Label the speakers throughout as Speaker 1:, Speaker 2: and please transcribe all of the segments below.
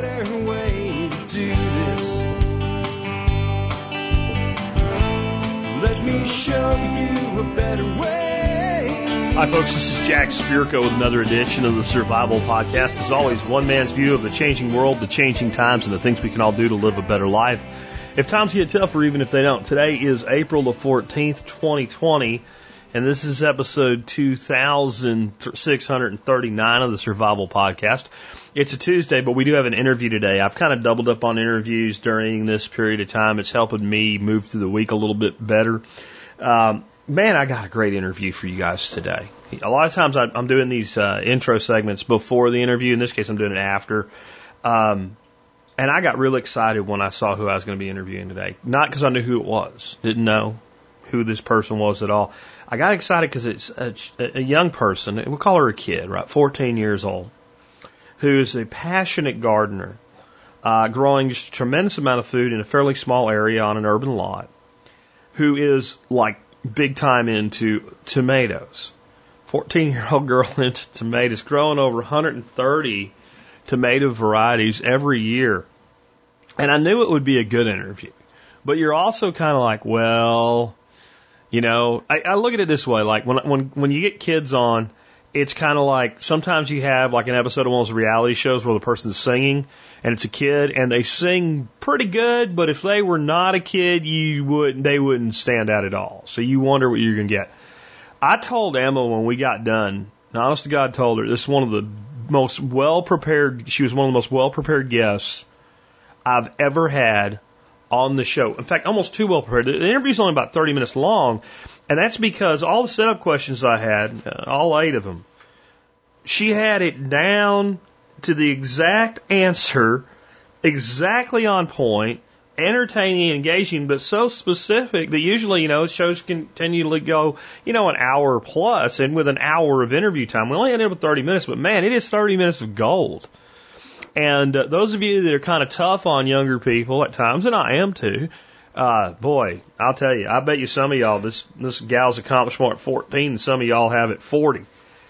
Speaker 1: better way to do this. Let me show you a better way.
Speaker 2: Hi, folks. This is Jack Spirko with another edition of the Survival Podcast. As always, one man's view of the changing world, the changing times, and the things we can all do to live a better life. If times get tough, or even if they don't, today is April the 14th, 2020, and this is episode 2639 of the Survival Podcast. It's a Tuesday, but we do have an interview today. I've kind of doubled up on interviews during this period of time. It's helping me move through the week a little bit better. Um, man, I got a great interview for you guys today. A lot of times I, I'm doing these uh, intro segments before the interview. In this case, I'm doing it after. Um, and I got really excited when I saw who I was going to be interviewing today. Not because I knew who it was, didn't know who this person was at all. I got excited because it's a, a young person. We'll call her a kid, right? 14 years old, who is a passionate gardener, uh, growing just a tremendous amount of food in a fairly small area on an urban lot, who is like big time into tomatoes. 14 year old girl into tomatoes, growing over 130 tomato varieties every year. And I knew it would be a good interview. But you're also kind of like, well, you know, I, I look at it this way: like when when when you get kids on, it's kind of like sometimes you have like an episode of one of those reality shows where the person's singing and it's a kid and they sing pretty good, but if they were not a kid, you would they wouldn't stand out at all. So you wonder what you're gonna get. I told Emma when we got done, honest to God, told her this is one of the most well prepared. She was one of the most well prepared guests I've ever had on the show. In fact, almost too well prepared. The interview's only about 30 minutes long, and that's because all the setup questions I had, uh, all eight of them, she had it down to the exact answer, exactly on point, entertaining engaging, but so specific that usually, you know, shows continually go, you know, an hour plus, and with an hour of interview time, we only ended up with 30 minutes, but man, it is 30 minutes of gold. And uh, those of you that are kind of tough on younger people at times, and I am too, uh, boy, I'll tell you, I bet you some of y'all, this, this gal's accomplished more at 14 and some of y'all have at 40.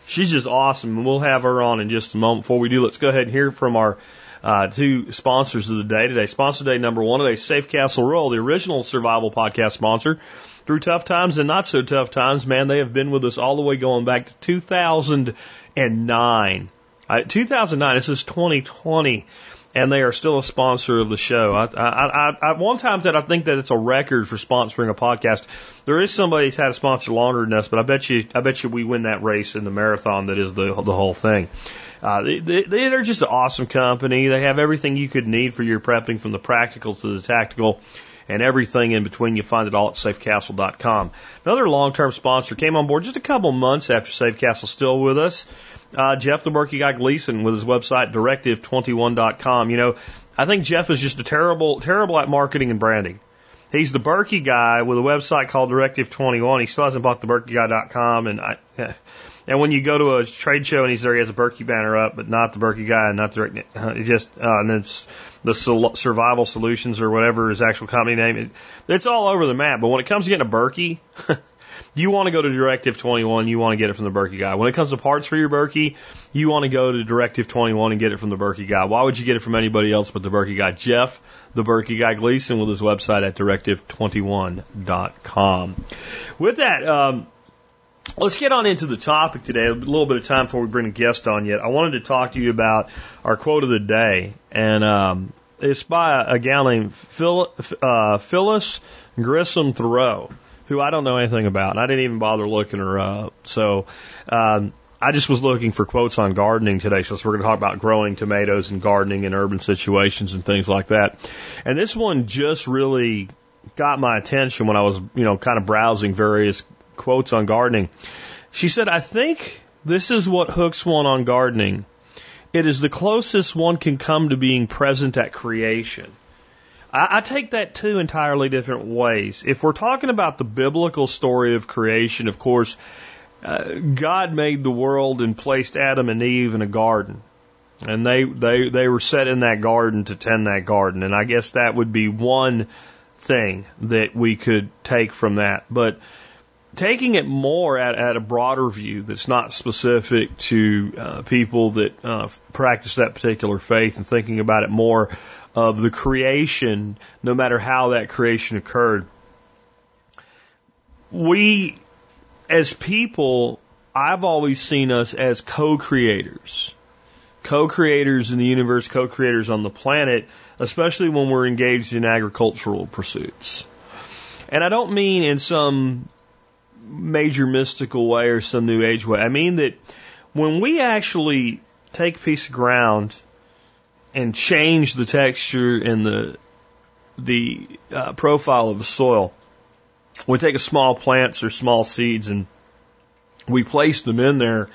Speaker 2: She's just awesome, and we'll have her on in just a moment. Before we do, let's go ahead and hear from our uh, two sponsors of the day today. Sponsor day number one today, Safe Castle Royal, the original survival podcast sponsor. Through tough times and not so tough times, man, they have been with us all the way going back to 2009. Uh, 2009, this is 2020, and they are still a sponsor of the show. I, I, I, I, one time that I think that it's a record for sponsoring a podcast. There is somebody who's had a sponsor longer than us, but I bet you, I bet you we win that race in the marathon that is the the whole thing. Uh, they, they, they're just an awesome company. They have everything you could need for your prepping, from the practical to the tactical and everything in between. You find it all at safecastle.com. Another long-term sponsor came on board just a couple months after Safe Castle still with us. Uh, Jeff the Berkey Guy Gleason with his website directive21.com. You know, I think Jeff is just a terrible, terrible at marketing and branding. He's the Berkey guy with a website called Directive 21. He still hasn't bought the BerkeyGuy.com and I, and when you go to a trade show and he's there, he has a Berkey banner up, but not the Berkey guy not the, uh, just, uh, and it's the Sol- Survival Solutions or whatever his actual company name. It, it's all over the map. But when it comes to getting a Berkey, you want to go to Directive 21, you want to get it from the Berkey guy. When it comes to parts for your Berkey, you want to go to Directive 21 and get it from the Berkey guy. Why would you get it from anybody else but the Berkey guy? Jeff, the Berkey guy Gleason with his website at directive21.com. With that, um, Let's get on into the topic today. A little bit of time before we bring a guest on yet. I wanted to talk to you about our quote of the day, and um, it's by a, a gal named Phil, uh, Phyllis Grissom Thoreau, who I don't know anything about, and I didn't even bother looking her up. So um, I just was looking for quotes on gardening today, so we're going to talk about growing tomatoes and gardening in urban situations and things like that. And this one just really got my attention when I was, you know, kind of browsing various quotes on gardening. She said, I think this is what hooks one on gardening. It is the closest one can come to being present at creation. I, I take that two entirely different ways. If we're talking about the biblical story of creation, of course, uh, God made the world and placed Adam and Eve in a garden. And they, they, they were set in that garden to tend that garden. And I guess that would be one thing that we could take from that. But taking it more at, at a broader view that's not specific to uh, people that uh, practice that particular faith and thinking about it more of the creation, no matter how that creation occurred. We, as people, I've always seen us as co-creators. Co-creators in the universe, co-creators on the planet, especially when we're engaged in agricultural pursuits. And I don't mean in some major mystical way or some new age way. I mean that when we actually take a piece of ground and change the texture and the the uh, profile of the soil, we take a small plants or small seeds and we place them in there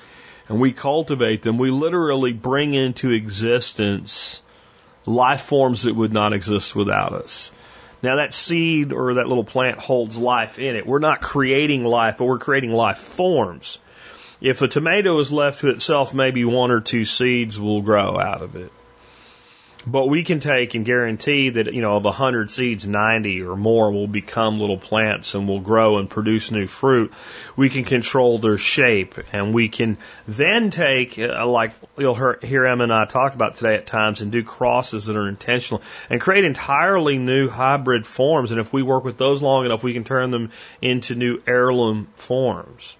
Speaker 2: and we cultivate them. We literally bring into existence life forms that would not exist without us. Now that seed or that little plant holds life in it. We're not creating life, but we're creating life forms. If a tomato is left to itself, maybe one or two seeds will grow out of it. But we can take and guarantee that, you know, of 100 seeds, 90 or more will become little plants and will grow and produce new fruit. We can control their shape and we can then take, uh, like you'll hear Em and I talk about today at times, and do crosses that are intentional and create entirely new hybrid forms. And if we work with those long enough, we can turn them into new heirloom forms.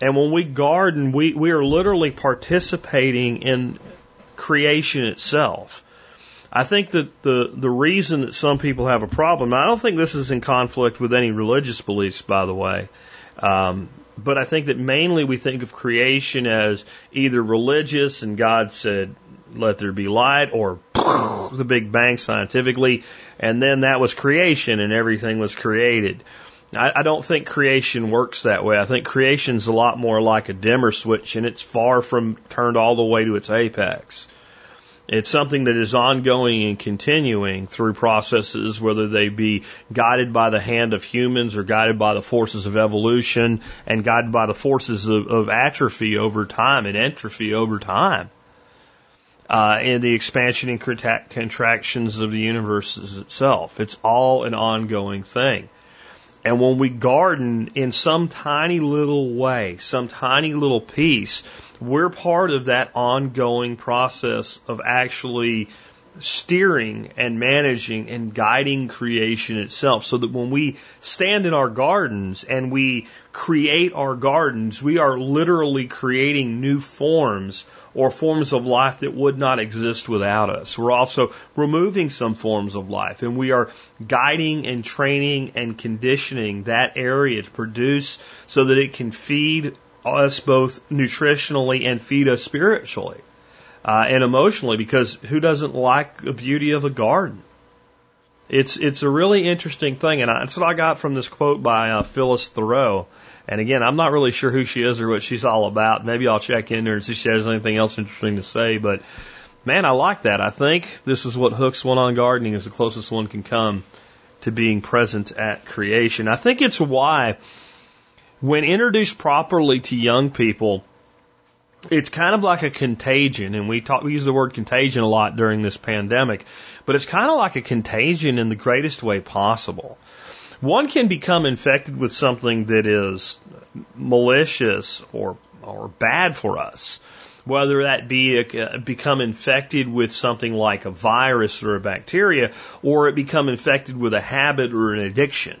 Speaker 2: And when we garden, we, we are literally participating in creation itself. I think that the, the reason that some people have a problem, I don't think this is in conflict with any religious beliefs, by the way, um, but I think that mainly we think of creation as either religious and God said, let there be light, or the Big Bang scientifically, and then that was creation and everything was created. I, I don't think creation works that way. I think creation's a lot more like a dimmer switch and it's far from turned all the way to its apex. It's something that is ongoing and continuing through processes, whether they be guided by the hand of humans or guided by the forces of evolution and guided by the forces of, of atrophy over time and entropy over time. Uh, and the expansion and contractions of the universe itself. It's all an ongoing thing. And when we garden in some tiny little way, some tiny little piece, we're part of that ongoing process of actually steering and managing and guiding creation itself so that when we stand in our gardens and we create our gardens, we are literally creating new forms or forms of life that would not exist without us. We're also removing some forms of life and we are guiding and training and conditioning that area to produce so that it can feed us both nutritionally and feed us spiritually uh, and emotionally because who doesn't like the beauty of a garden? It's it's a really interesting thing, and I, that's what I got from this quote by uh, Phyllis Thoreau. And again, I'm not really sure who she is or what she's all about. Maybe I'll check in there and see if she has anything else interesting to say. But man, I like that. I think this is what hooks one on gardening is the closest one can come to being present at creation. I think it's why when introduced properly to young people, it's kind of like a contagion, and we talk, we use the word contagion a lot during this pandemic, but it's kind of like a contagion in the greatest way possible. One can become infected with something that is malicious or or bad for us, whether that be a, become infected with something like a virus or a bacteria, or it become infected with a habit or an addiction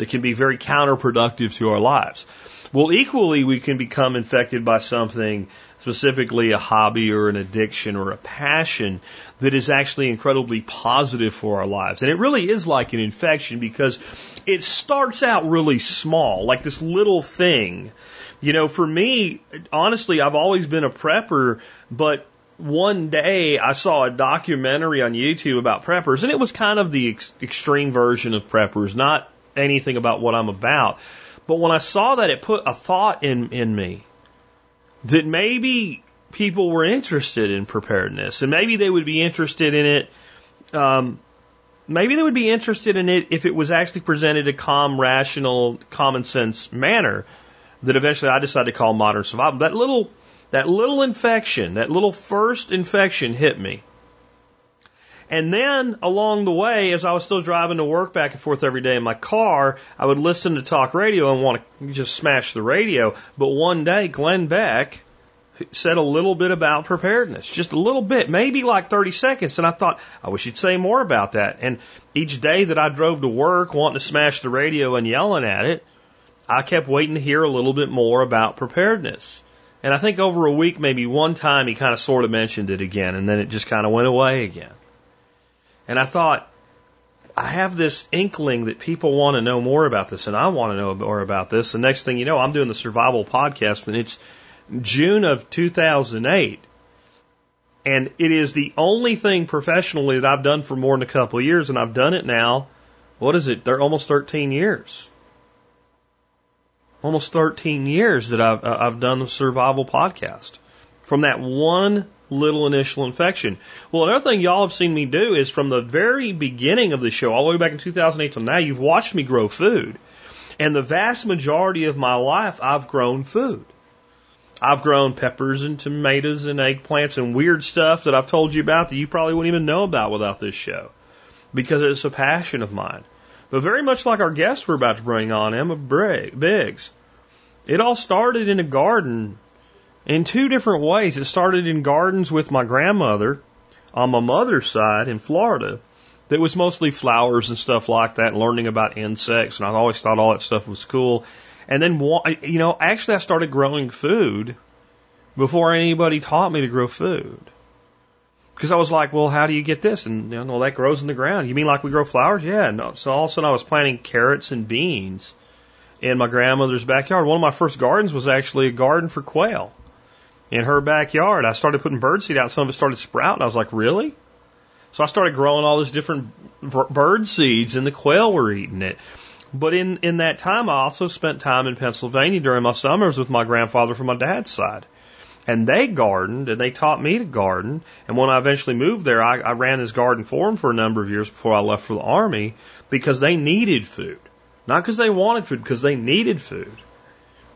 Speaker 2: that can be very counterproductive to our lives. Well, equally, we can become infected by something, specifically a hobby or an addiction or a passion that is actually incredibly positive for our lives. And it really is like an infection because it starts out really small, like this little thing. You know, for me, honestly, I've always been a prepper, but one day I saw a documentary on YouTube about preppers, and it was kind of the ex- extreme version of preppers, not anything about what I'm about. But when I saw that, it put a thought in, in me that maybe people were interested in preparedness and maybe they would be interested in it. Um, maybe they would be interested in it if it was actually presented a calm, rational, common sense manner that eventually I decided to call modern survival. That little, that little infection, that little first infection hit me. And then along the way, as I was still driving to work back and forth every day in my car, I would listen to talk radio and want to just smash the radio. But one day, Glenn Beck said a little bit about preparedness, just a little bit, maybe like 30 seconds. And I thought, I wish he'd say more about that. And each day that I drove to work wanting to smash the radio and yelling at it, I kept waiting to hear a little bit more about preparedness. And I think over a week, maybe one time, he kind of sort of mentioned it again, and then it just kind of went away again. And I thought, I have this inkling that people want to know more about this, and I want to know more about this. The next thing you know, I'm doing the survival podcast, and it's June of 2008. And it is the only thing professionally that I've done for more than a couple of years, and I've done it now. What is it? They're almost 13 years. Almost 13 years that I've uh, I've done the survival podcast from that one little initial infection. Well, another thing y'all have seen me do is from the very beginning of the show, all the way back in 2008 till now, you've watched me grow food. And the vast majority of my life, I've grown food. I've grown peppers and tomatoes and eggplants and weird stuff that I've told you about that you probably wouldn't even know about without this show because it's a passion of mine. But very much like our guest we're about to bring on, Emma Biggs, it all started in a garden in two different ways. It started in gardens with my grandmother on my mother's side in Florida that was mostly flowers and stuff like that, and learning about insects. And I always thought all that stuff was cool. And then, you know, actually I started growing food before anybody taught me to grow food. Because I was like, well, how do you get this? And, you know, that grows in the ground. You mean like we grow flowers? Yeah. No. So all of a sudden I was planting carrots and beans in my grandmother's backyard. One of my first gardens was actually a garden for quail in her backyard. I started putting birdseed out. Some of it started sprouting. I was like, really? So I started growing all these different bird seeds and the quail were eating it. But in, in that time, I also spent time in Pennsylvania during my summers with my grandfather from my dad's side. And they gardened and they taught me to garden. And when I eventually moved there, I, I ran his garden for him for a number of years before I left for the army because they needed food. Not because they wanted food, because they needed food.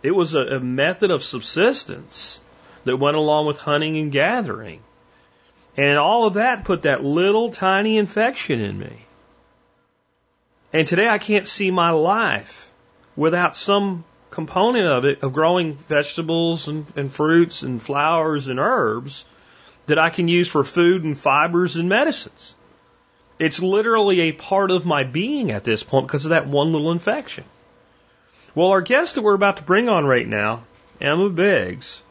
Speaker 2: It was a, a method of subsistence that went along with hunting and gathering. And all of that put that little tiny infection in me. And today I can't see my life without some component of it of growing vegetables and, and fruits and flowers and herbs that I can use for food and fibers and medicines. It's literally a part of my being at this point because of that one little infection. Well, our guest that we're about to bring on right now, Emma Biggs,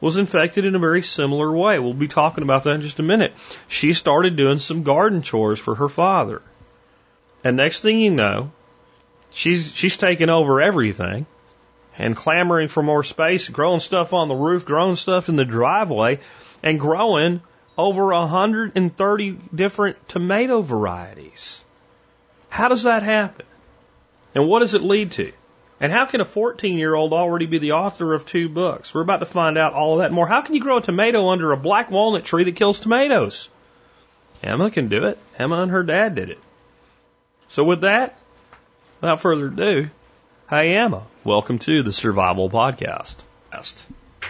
Speaker 2: was infected in a very similar way. We'll be talking about that in just a minute. She started doing some garden chores for her father. And next thing you know, she's she's taking over everything and clamoring for more space, growing stuff on the roof, growing stuff in the driveway, and growing over 130 different tomato varieties. How does that happen? And what does it lead to? And how can a 14 year old already be the author of two books? We're about to find out all of that more. How can you grow a tomato under a black walnut tree that kills tomatoes? Emma can do it. Emma and her dad did it. So with that, without further ado, hi Emma. Welcome to the Survival Podcast.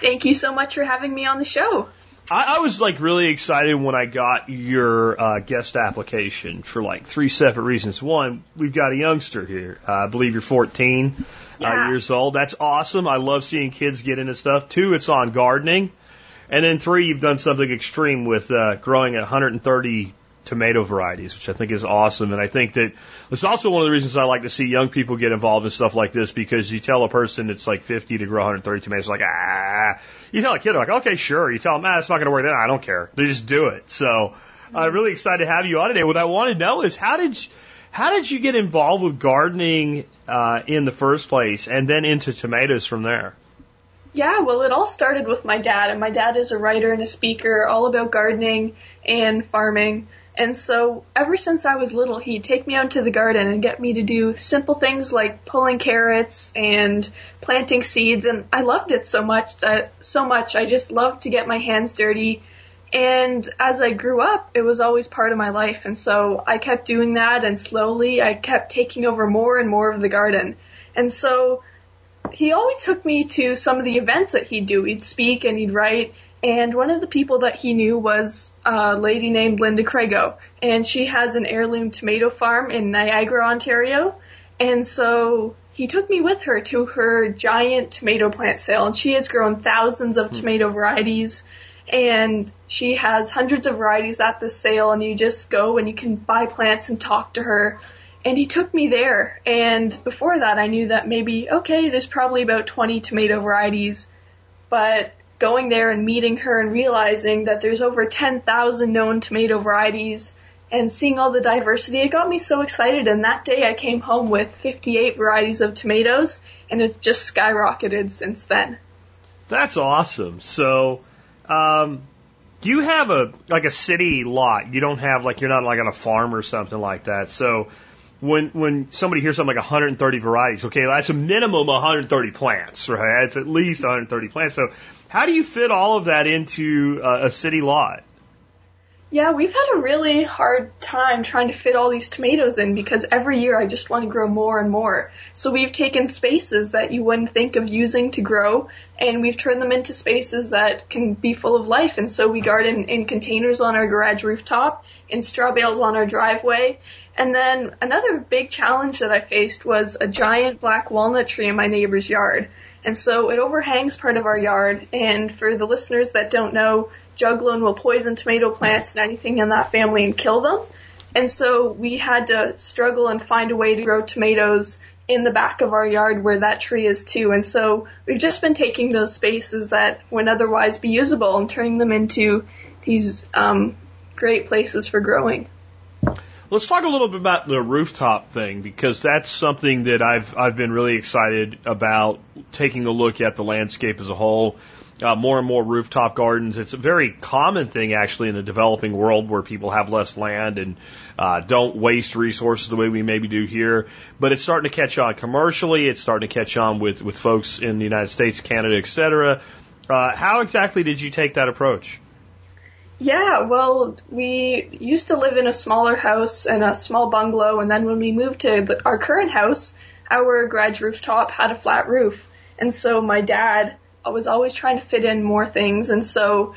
Speaker 3: Thank you so much for having me on the show.
Speaker 2: I, I was like really excited when I got your uh, guest application for like three separate reasons. One, we've got a youngster here. Uh, I believe you're 14 uh,
Speaker 3: Yeah.
Speaker 2: uh, years old. That's awesome. I love seeing kids get into stuff. Two, it's on gardening. And then three, you've done something extreme with uh, growing a 130 tomato varieties, which I think is awesome. And I think that it's also one of the reasons I like to see young people get involved in stuff like this because you tell a person it's like 50 to grow 130 tomatoes, like, ah. You tell a kid, like, okay, sure. You tell them, ah, it's not going to work. Then I don't care. They just do it. So I'm really excited to have you on today. What I want to know is how did you, how did you get involved with gardening uh, in the first place and then into tomatoes from there?
Speaker 3: Yeah, well, it all started with my dad, and my dad is a writer and a speaker all about gardening and farming. And so, ever since I was little, he'd take me out to the garden and get me to do simple things like pulling carrots and planting seeds. And I loved it so much, uh, so much. I just loved to get my hands dirty. And as I grew up, it was always part of my life. And so I kept doing that, and slowly I kept taking over more and more of the garden. And so he always took me to some of the events that he'd do. He'd speak and he'd write, And one of the people that he knew was a lady named Linda Crago, and she has an heirloom tomato farm in Niagara, Ontario. And so he took me with her to her giant tomato plant sale, and she has grown thousands of hmm. tomato varieties. And she has hundreds of varieties at this sale, and you just go and you can buy plants and talk to her. And he took me there, and before that, I knew that maybe, okay, there's probably about 20 tomato varieties, but going there and meeting her and realizing that there's over 10,000 known tomato varieties and seeing all the diversity, it got me so excited. And that day I came home with 58 varieties of tomatoes and it's just skyrocketed since then.
Speaker 2: That's awesome. So, um, you have a like a city lot. You don't have like you're not like on a farm or something like that. So, when when somebody hears something like 130 varieties, okay, that's a minimum 130 plants, right? It's at least 130 plants. So, how do you fit all of that into a, a city lot?
Speaker 3: Yeah, we've had a really hard time trying to fit all these tomatoes in because every year I just want to grow more and more. So we've taken spaces that you wouldn't think of using to grow and we've turned them into spaces that can be full of life. And so we garden in containers on our garage rooftop, in straw bales on our driveway. And then another big challenge that I faced was a giant black walnut tree in my neighbor's yard. And so it overhangs part of our yard. And for the listeners that don't know, juglone will poison tomato plants and anything in that family and kill them. And so we had to struggle and find a way to grow tomatoes in the back of our yard where that tree is too. And so we've just been taking those spaces that would otherwise be usable and turning them into these um, great places for growing.
Speaker 2: Let's talk a little bit about the rooftop thing because that's something that I've I've been really excited about taking a look at the landscape as a whole uh, more and more rooftop gardens. It's a very common thing actually in the developing world where people have less land and uh, don't waste resources the way we maybe do here. But it's starting to catch on commercially. It's starting to catch on with with folks in the United States, Canada, et cetera. Uh, how exactly did you take that approach?
Speaker 3: Yeah, well, we used to live in a smaller house and a small bungalow, and then when we moved to our current house, our garage rooftop had a flat roof. And so my dad was always trying to fit in more things, and so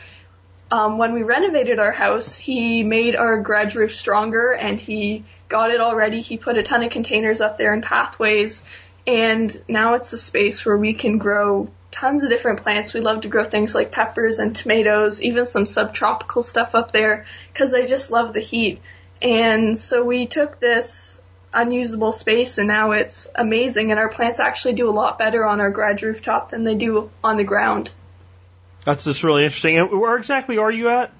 Speaker 3: um, when we renovated our house, he made our garage roof stronger, and he got it all ready. He put a ton of containers up there and pathways, and now it's a space where we can grow tons of different plants. We love to grow things like peppers and tomatoes, even some subtropical stuff up there, because I just love the heat. And so we took this unusable space and now it's amazing and our plants actually do a lot better on our garage rooftop than they do on the ground.
Speaker 2: That's just really interesting. And where exactly are you at?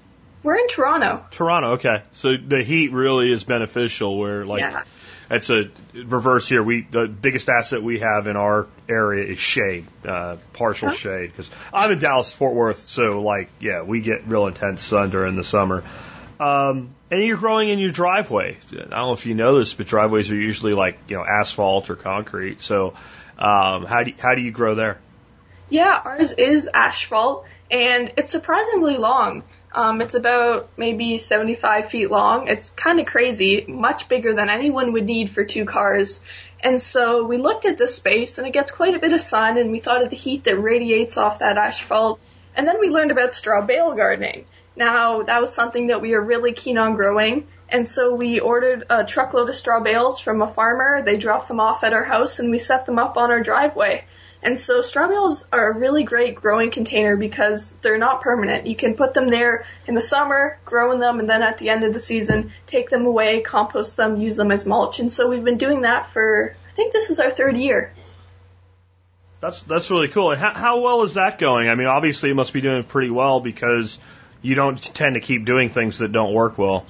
Speaker 3: We're in Toronto.
Speaker 2: Toronto, okay. So the heat really is beneficial where like
Speaker 3: yeah.
Speaker 2: It's a reverse here. We the biggest asset we have in our area is shade, uh, partial
Speaker 3: Huh?
Speaker 2: shade. Because I'm in Dallas, Fort Worth, so like yeah, we get real intense sun during the summer. Um, and you're growing in your driveway. I don't know if you know this, but driveways are usually like you know asphalt or concrete. So um, how do you, how do you grow there?
Speaker 3: Yeah, ours is asphalt and it's surprisingly long. Um, it's about maybe 75 feet long. It's kind of crazy, much bigger than anyone would need for two cars. And so we looked at this space and it gets quite a bit of sun and we thought of the heat that radiates off that asphalt. And then we learned about straw bale gardening. Now that was something that we are really keen on growing. And so we ordered a truckload of straw bales from a farmer. They dropped them off at our house and we set them up on our driveway. And so straw bales are a really great growing container because they're not permanent. You can put them there in the summer, grow in them, and then at the end of the season, take them away, compost them, use them as mulch. And so we've been doing that for, I think this is our third year.
Speaker 2: That's that's really cool. And how, how well is that going? I mean, obviously it must be doing pretty well because you don't tend to keep doing things that don't work well.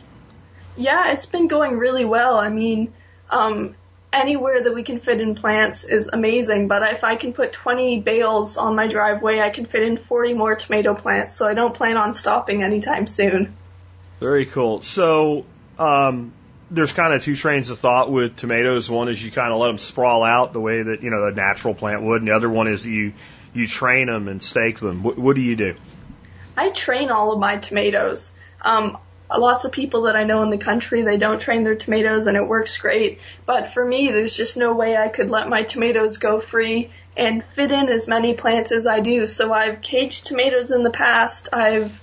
Speaker 3: Yeah, it's been going really well. I mean, um, anywhere that we can fit in plants is amazing, but if I can put 20 bales on my driveway, I can fit in 40 more tomato plants, so I don't plan on stopping anytime soon.
Speaker 2: Very cool. So, um, there's kind of two trains of thought with tomatoes. One is you kind of let them sprawl out the way that you know a natural plant would, and the other one is you you train them and stake them. What, what do you do?
Speaker 3: I train all of my tomatoes. Um, lots of people that I know in the country, they don't train their tomatoes and it works great. But for me, there's just no way I could let my tomatoes go free and fit in as many plants as I do. So I've caged tomatoes in the past. I've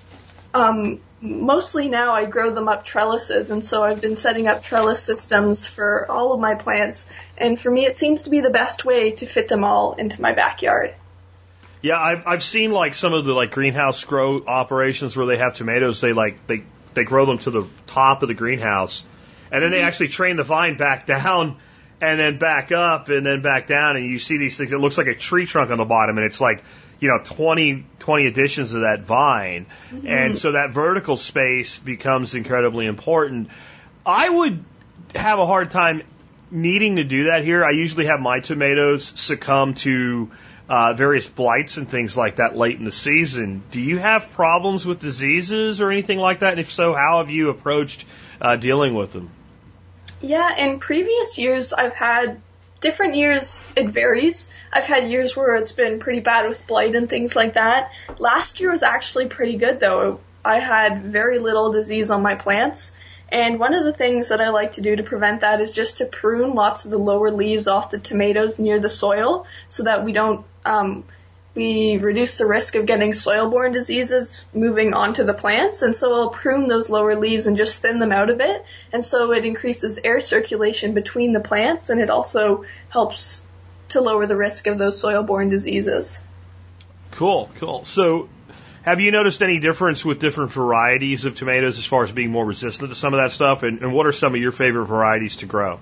Speaker 3: um, mostly now I grow them up trellises, and so I've been setting up trellis systems for all of my plants. And for me, it seems to be the best way to fit them all into my backyard.
Speaker 2: Yeah, I've I've seen like some of the like greenhouse grow operations where they have tomatoes. They like they they grow them to the top of the greenhouse, and then they mm-hmm. actually train the vine back down and then back up and then back down, and you see these things. It looks like a tree trunk on the bottom, and it's like you know 20 20 additions of that vine, mm-hmm. and so that vertical space becomes incredibly important. I would have a hard time needing to do that here. I usually have my tomatoes succumb to uh, various blights and things like that late in the season. Do you have problems with diseases or anything like that? And if so, how have you approached uh, dealing with them?
Speaker 3: Yeah, in previous years, I've had different years, it varies. I've had years where it's been pretty bad with blight and things like that. Last year was actually pretty good though. I had very little disease on my plants. And one of the things that I like to do to prevent that is just to prune lots of the lower leaves off the tomatoes near the soil so that we don't, um, we reduce the risk of getting soil-borne diseases moving onto the plants. And so I'll prune those lower leaves and just thin them out a bit. And so it increases air circulation between the plants and it also helps to lower the risk of those soil-borne diseases.
Speaker 2: Cool, cool. So, have you noticed any difference with different varieties of tomatoes as far as being more resistant to some of that stuff? And, and what are some of your favorite varieties to grow?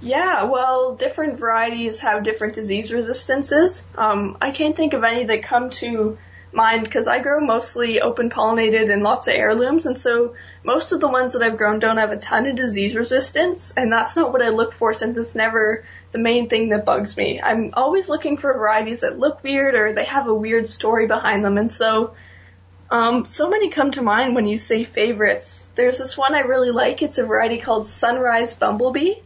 Speaker 3: Yeah, well, different varieties have different disease resistances. Um, I can't think of any that come to mind because I grow mostly open pollinated and lots of heirlooms, and so most of the ones that I've grown don't have a ton of disease resistance, and that's not what I look for since it's never the main thing that bugs me. I'm always looking for varieties that look weird or they have a weird story behind them, and so um, so many come to mind when you say favorites. There's this one I really like. It's a variety called Sunrise Bumblebee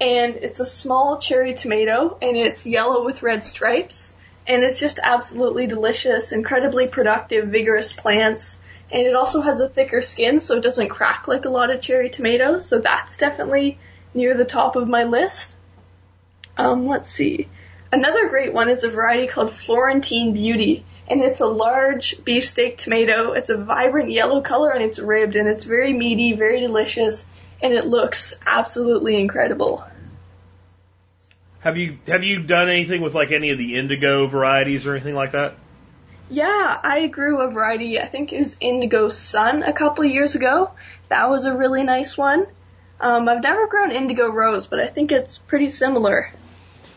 Speaker 3: and it's a small cherry tomato and it's yellow with red stripes and it's just absolutely delicious, incredibly productive, vigorous plants. And it also has a thicker skin so it doesn't crack like a lot of cherry tomatoes. So that's definitely near the top of my list. Um, let's see. Another great one is a variety called Florentine Beauty. And it's a large beefsteak tomato. It's a vibrant yellow color and it's ribbed and it's very meaty, very delicious, and it looks absolutely incredible.
Speaker 2: Have you have you done anything with like any of the indigo varieties or anything like that?
Speaker 3: Yeah, I grew a variety. I think it was Indigo Sun a couple of years ago. That was a really nice one. Um, I've never grown Indigo Rose, but I think it's pretty similar.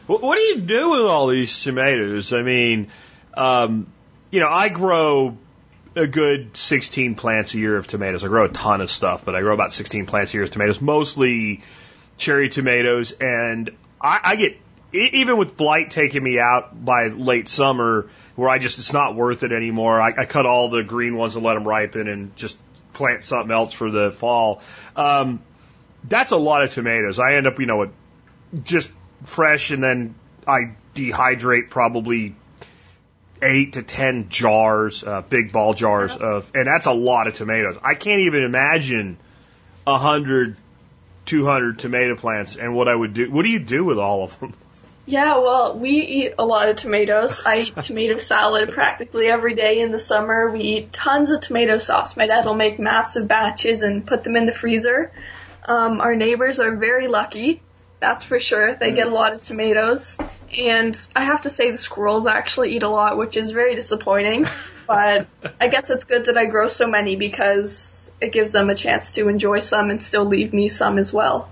Speaker 2: What, what do you do with all these tomatoes? I mean, um, you know, I grow a good 16 plants a year of tomatoes. I grow a ton of stuff, but I grow about 16 plants a year of tomatoes, mostly cherry tomatoes. And I, I get, even with blight taking me out by late summer, where I just, it's not worth it anymore. I, I cut all the green ones and let them ripen and just plant something else for the fall. Um, that's a lot of tomatoes. I end up, you know, with just fresh and then I dehydrate probably eight to ten jars, uh, big ball jars of, and that's a lot of tomatoes. I can't even imagine a hundred, two hundred tomato plants and what I would do. What do you do with all of them?
Speaker 3: Yeah, well, we eat a lot of tomatoes. I eat tomato salad practically every day in the summer. We eat tons of tomato sauce. My dad will make massive batches and put them in the freezer. Um, our neighbors are very lucky. That's for sure. They get a lot of tomatoes. And I have to say the squirrels actually eat a lot, which is very disappointing. But I guess it's good that I grow so many because it gives them a chance to enjoy some and still leave me some as well.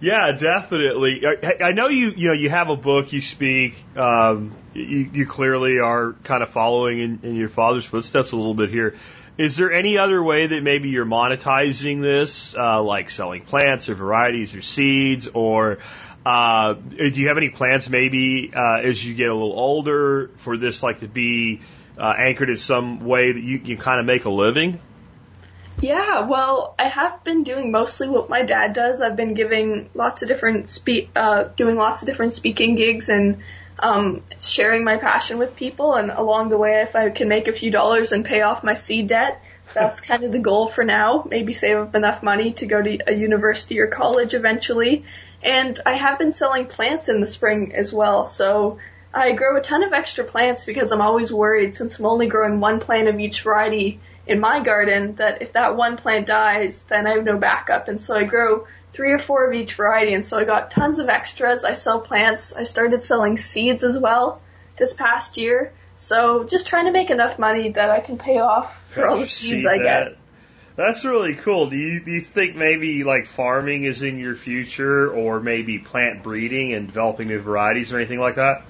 Speaker 2: Yeah, definitely. I, I know you. You know, you have a book. You speak. Um, you, you clearly are kind of following in, in your father's footsteps a little bit here. Is there any other way that maybe you're monetizing this, uh, like selling plants or varieties or seeds, or uh, do you have any plans maybe uh, as you get a little older for this like to be uh, anchored in some way that you can kind of make a living?
Speaker 3: Yeah, well, I have been doing mostly what my dad does. I've been giving lots of different spe- uh, doing lots of different speaking gigs and um, sharing my passion with people. And along the way, if I can make a few dollars and pay off my seed debt, that's kind of the goal for now. Maybe save up enough money to go to a university or college eventually. And I have been selling plants in the spring as well. So I grow a ton of extra plants because I'm always worried since I'm only growing one plant of each variety in my garden that if that one plant dies, then I have no backup. And so I grow three or four of each variety. And so I got tons of extras. I sell plants. I started selling seeds as well this past year. So just trying to make enough money that I can pay off for all the seeds I get.
Speaker 2: That's really cool. Do you do you think maybe like farming is in your future, or maybe plant breeding and developing new varieties or anything like that?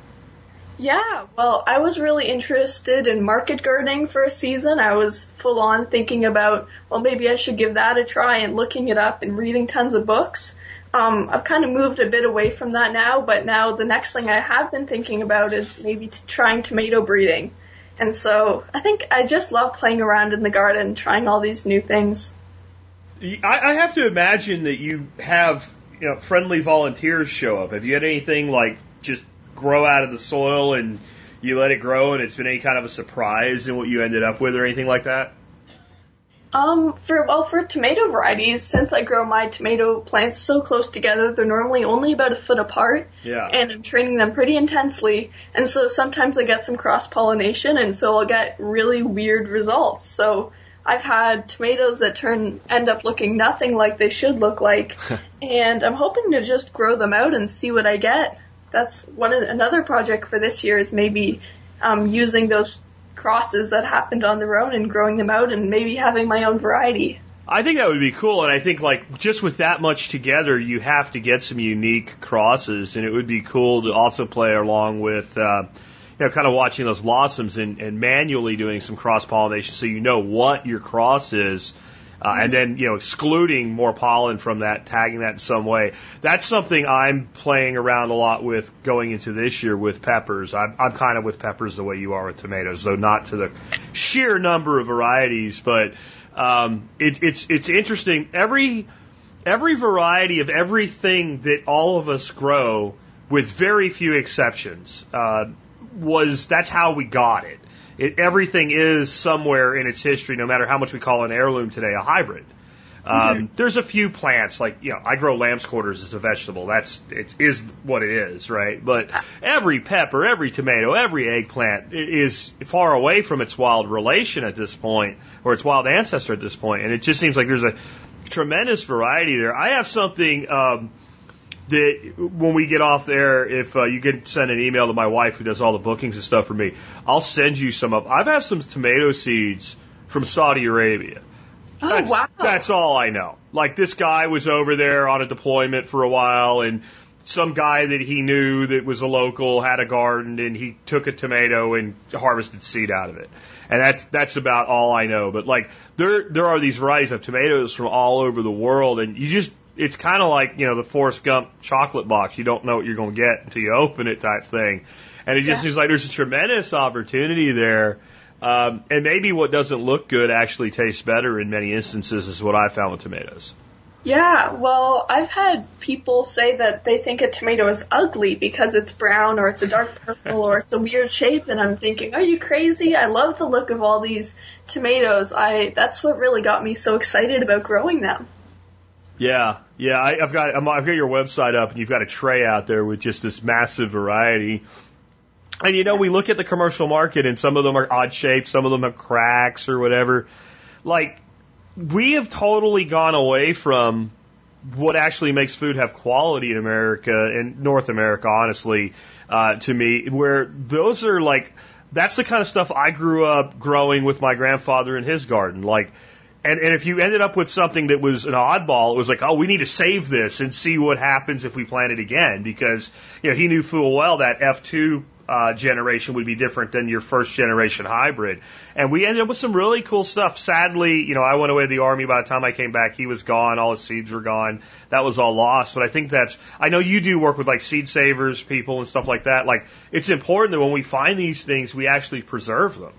Speaker 3: Yeah, well, I was really interested in market gardening for a season. I was full on thinking about, well, maybe I should give that a try and looking it up and reading tons of books. Um, I've kind of moved a bit away from that now, but now the next thing I have been thinking about is maybe t- trying tomato breeding. And so I think I just love playing around in the garden, trying all these new things.
Speaker 2: I, I have to imagine that you have you know friendly volunteers show up. Have you had anything like just grow out of the soil and you let it grow and it's been any kind of a surprise in what you ended up with or anything like that?
Speaker 3: Um, for well, for tomato varieties, since I grow my tomato plants so close together, they're normally only about a foot apart.
Speaker 2: Yeah.
Speaker 3: And I'm training them pretty intensely, and so sometimes I get some cross pollination, and so I'll get really weird results. So I've had tomatoes that turn end up looking nothing like they should look like, and I'm hoping to just grow them out and see what I get. That's one another project for this year is maybe um, using those crosses that happened on their own and growing them out and maybe having my own variety.
Speaker 2: I think that would be cool, and I think like just with that much together, you have to get some unique crosses, and it would be cool to also play along with, uh, you know, kind of watching those blossoms and, and manually doing some cross pollination, so you know what your cross is, uh, and then you know excluding more pollen from that, tagging that in some way. That's something I'm playing around a lot with going into this year with peppers. I'm, I'm kind of with peppers the way you are with tomatoes, though not to the sheer number of varieties, but um, it, it's it's interesting. Every every variety of everything that all of us grow, with very few exceptions, uh, was that's how we got it. It. Everything is somewhere in its history, no matter how much we call an heirloom today, a hybrid. Um, There's a few plants like you know I grow lamb's quarters as a vegetable. That's it is what it is, right? But every pepper, every tomato, every eggplant is far away from its wild relation at this point, or its wild ancestor at this point, and it just seems like there's a tremendous variety there. I have something um, that when we get off there, if uh, you can send an email to my wife who does all the bookings and stuff for me, I'll send you some of. I've had some tomato seeds from Saudi Arabia.
Speaker 3: Oh
Speaker 2: That's,
Speaker 3: wow!
Speaker 2: That's all I know. Like this guy was over there on a deployment for a while and some guy that he knew that was a local had a garden and he took a tomato and harvested seed out of it. And that's that's about all I know. But like there there are these varieties of tomatoes from all over the world and you just it's kind of like, you know, the Forrest Gump chocolate box. You don't know what you're going to get until you open it type thing. And it just
Speaker 3: Yeah.
Speaker 2: seems like there's a tremendous opportunity there. Um, and maybe what doesn't look good actually tastes better in many instances is what I found with tomatoes.
Speaker 3: Yeah, well, I've had people say that they think a tomato is ugly because it's brown or it's a dark purple or it's a weird shape and I'm thinking, are you crazy? I love the look of all these tomatoes. I that's what really got me so excited about growing them.
Speaker 2: Yeah, yeah. I, I've got I'm, I've got your website up, and you've got a tray out there with just this massive variety. And you know, we look at the commercial market, and some of them are odd shapes, some of them have cracks or whatever. Like, we have totally gone away from what actually makes food have quality in America and North America, honestly, uh, to me, where those are like, that's the kind of stuff I grew up growing with my grandfather in his garden. Like, and, and if you ended up with something that was an oddball, it was like, oh, we need to save this and see what happens if we plant it again. Because, you know, he knew full well that F2 uh, generation would be different than your first generation hybrid. And we ended up with some really cool stuff. Sadly, you know, I went away to the army. By the time I came back, he was gone. All his seeds were gone. That was all lost. But I think that's, I know you do work with like seed savers people and stuff like that. Like, it's important that when we find these things, we actually preserve them.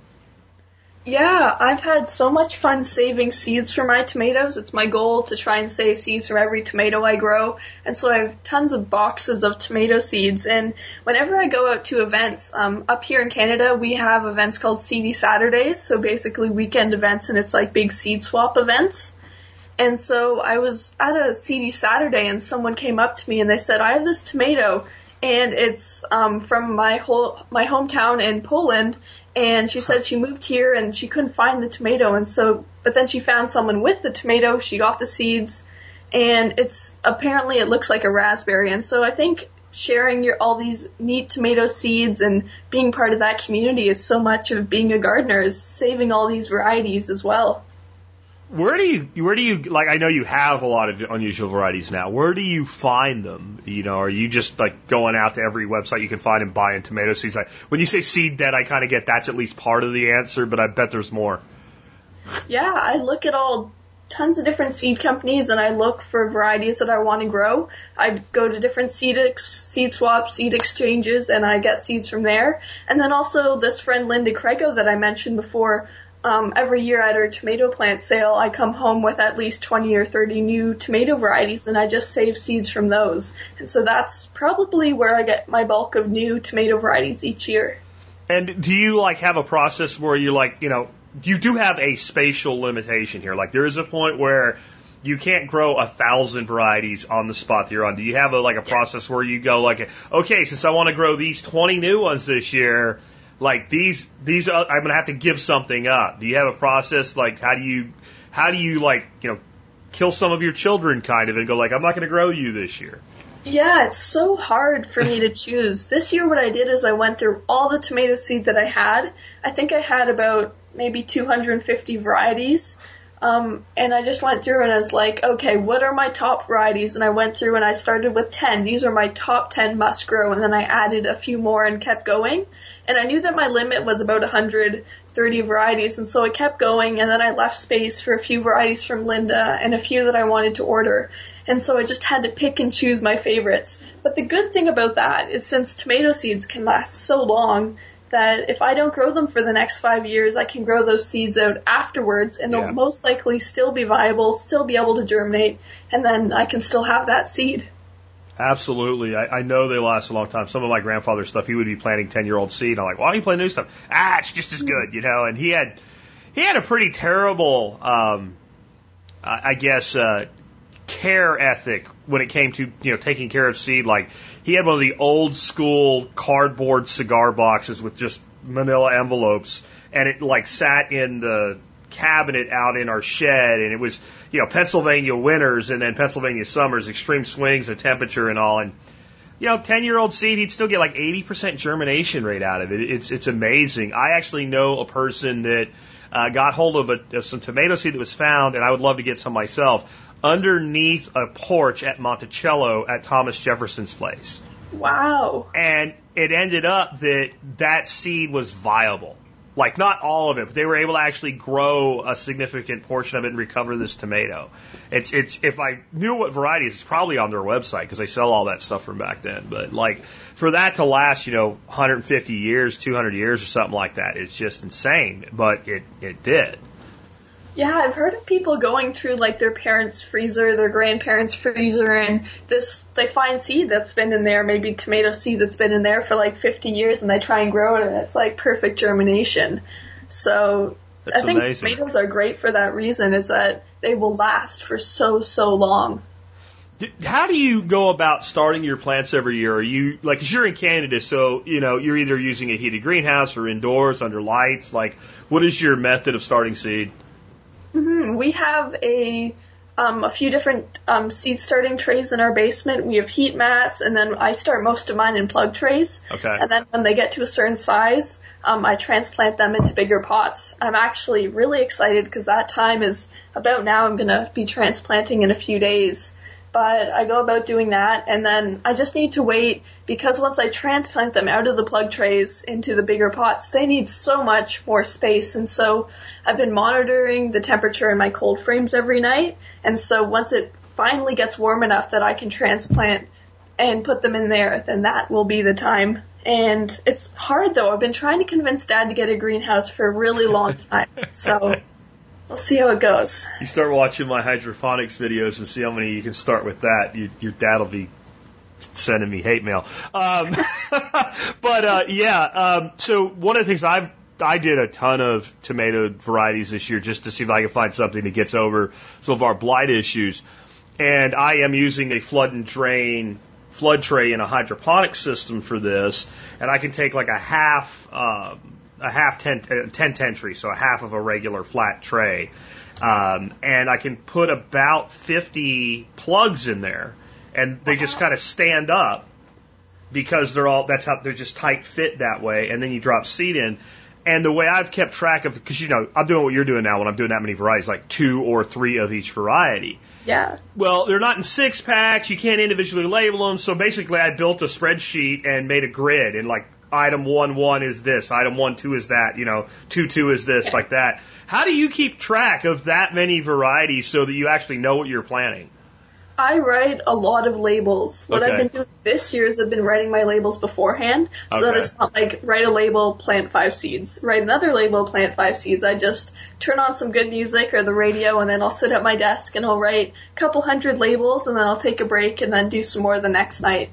Speaker 3: Yeah, I've had so much fun saving seeds for my tomatoes. It's my goal to try and save seeds from every tomato I grow. And so I have tons of boxes of tomato seeds. And whenever I go out to events, um, up here in Canada, we have events called Seedy Saturdays. So basically weekend events and it's like big seed swap events. And so I was at a Seedy Saturday and someone came up to me and they said, I have this tomato and it's um, from my whole my hometown in Poland. And she said she moved here and she couldn't find the tomato, and so but then she found someone with the tomato. She got the seeds, and it's apparently it looks like a raspberry. And so I think sharing your all these neat tomato seeds and being part of that community is so much of being a gardener is saving all these varieties as well.
Speaker 2: Where do you where do you like I know you have a lot of unusual varieties now. Where do you find them? You know, are you just like going out to every website you can find and buying tomato seeds? Like when you say seed debt, I kind of get that's at least part of the answer, but I bet there's more.
Speaker 3: Yeah, I look at all tons of different seed companies and I look for varieties that I want to grow. I go to different seed ex- seed swaps, seed exchanges, and I get seeds from there. And then also this friend Linda Crago that I mentioned before. Um, every year at our tomato plant sale, I come home with at least 20 or 30 new tomato varieties and I just save seeds from those. And so that's probably where I get my bulk of new tomato varieties each year.
Speaker 2: And do you like have a process where you like, you know, you do have a spatial limitation here. Like there is a point where you can't grow a thousand varieties on the spot that you're on. Do you have a like a process where you go like, okay, since I want to grow these 20 new ones this year, like these these uh, I'm gonna have to give something up. Do you have a process like how do you how do you like you know kill some of your children kind of and go like I'm not gonna grow you this year?
Speaker 3: Yeah, it's so hard for me to choose. This year what I did is I went through all the tomato seed that I had. I think I had about maybe 250 varieties. Um, and I just went through and I was like, okay, what are my top varieties? And I went through and I started with 10. These are my top 10 must grow. And then I added a few more and kept going. And I knew that my limit was about 130 varieties. And so I kept going and then I left space for a few varieties from Linda and a few that I wanted to order. And so I just had to pick and choose my favorites. But the good thing about that is since tomato seeds can last so long, that if I don't grow them for the next five years, I can grow those seeds out afterwards and they'll
Speaker 2: Yeah.
Speaker 3: most likely still be viable, still be able to germinate, and then I can still have that seed.
Speaker 2: Absolutely. I, I know they last a long time. Some of my grandfather's stuff, he would be planting 10 year old seed. I'm like, why don't you plant new stuff? Ah, it's just as good, you know? And he had, he had a pretty terrible, um, I I guess, uh, care ethic when it came to, you know, taking care of seed. Like, he had one of the old school cardboard cigar boxes with just manila envelopes and it like sat in the cabinet out in our shed and it was, you know, Pennsylvania winters and then Pennsylvania summers, extreme swings of temperature and all. And, you know, 10 year old seed, he'd still get like 80% germination rate out of it. It's, it's amazing. I actually know a person that uh, got hold of, a, of some tomato seed that was found, and I would love to get some myself, underneath a porch at Monticello at Thomas Jefferson's place.
Speaker 3: Wow.
Speaker 2: And it ended up that that seed was viable. Like not all of it, but they were able to actually grow a significant portion of it and recover this tomato. It's it's if I knew what varieties, it's probably on their website because they sell all that stuff from back then. But like for that to last, you know, 150 years, 200 years or something like that, it's just insane. But it it did.
Speaker 3: Yeah, I've heard of people going through like their parents' freezer, their grandparents' freezer, and this they find seed that's been in there, maybe tomato seed that's been in there for like 50 years, and they try and grow it, and it's like perfect germination. So
Speaker 2: That's
Speaker 3: I think
Speaker 2: amazing.
Speaker 3: tomatoes are great for that reason, is that they will last for so so long.
Speaker 2: How do you go about starting your plants every year? Are you like, cause you're in Canada, so you know you're either using a heated greenhouse or indoors under lights. Like, what is your method of starting seed?
Speaker 3: Hmm We have a um, a few different um, seed starting trays in our basement. We have heat mats, and then I start most of mine in plug trays.
Speaker 2: Okay.
Speaker 3: And then when they get to a certain size, um, I transplant them into bigger pots. I'm actually really excited because that time is about now. I'm gonna be transplanting in a few days. But I go about doing that, and then I just need to wait because once I transplant them out of the plug trays into the bigger pots, they need so much more space. And so I've been monitoring the temperature in my cold frames every night. And so once it finally gets warm enough that I can transplant and put them in there, then that will be the time. And it's hard though. I've been trying to convince dad to get a greenhouse for a really long time. So we'll see how it goes.
Speaker 2: You start watching my hydroponics videos and see how many you can start with that. You, your dad will be sending me hate mail. Um, but uh, yeah, um, so one of the things I've I did a ton of tomato varieties this year just to see if I could find something that gets over some of our blight issues. And I am using a flood and drain flood tray in a hydroponic system for this, and I can take like a half, uh, a half 10, uh, 10 10 tree, so a half of a regular flat tray. Um, and I can put about 50 plugs in there, and they just kind of stand up because they're all, that's how, they're just tight fit that way, and then you drop seed in. And the way I've kept track of, because you know, I'm doing what you're doing now when I'm doing that many varieties, like two or three of each variety.
Speaker 3: Yeah.
Speaker 2: Well, they're not in six packs. You can't individually label them. So basically, I built a spreadsheet and made a grid, and like item one one is this, item one two is that, you know, two two is this, like that. How do you keep track of that many varieties so that you actually know what you're planting?
Speaker 3: I write a lot of labels. What
Speaker 2: Okay.
Speaker 3: I've been doing this year is I've been writing my labels beforehand, so that it's not like write a label, plant five seeds, write another label, plant five seeds. I just turn on some good music or the radio, and then I'll sit at my desk and I'll write a couple hundred labels, and then I'll take a break and then do some more the next night.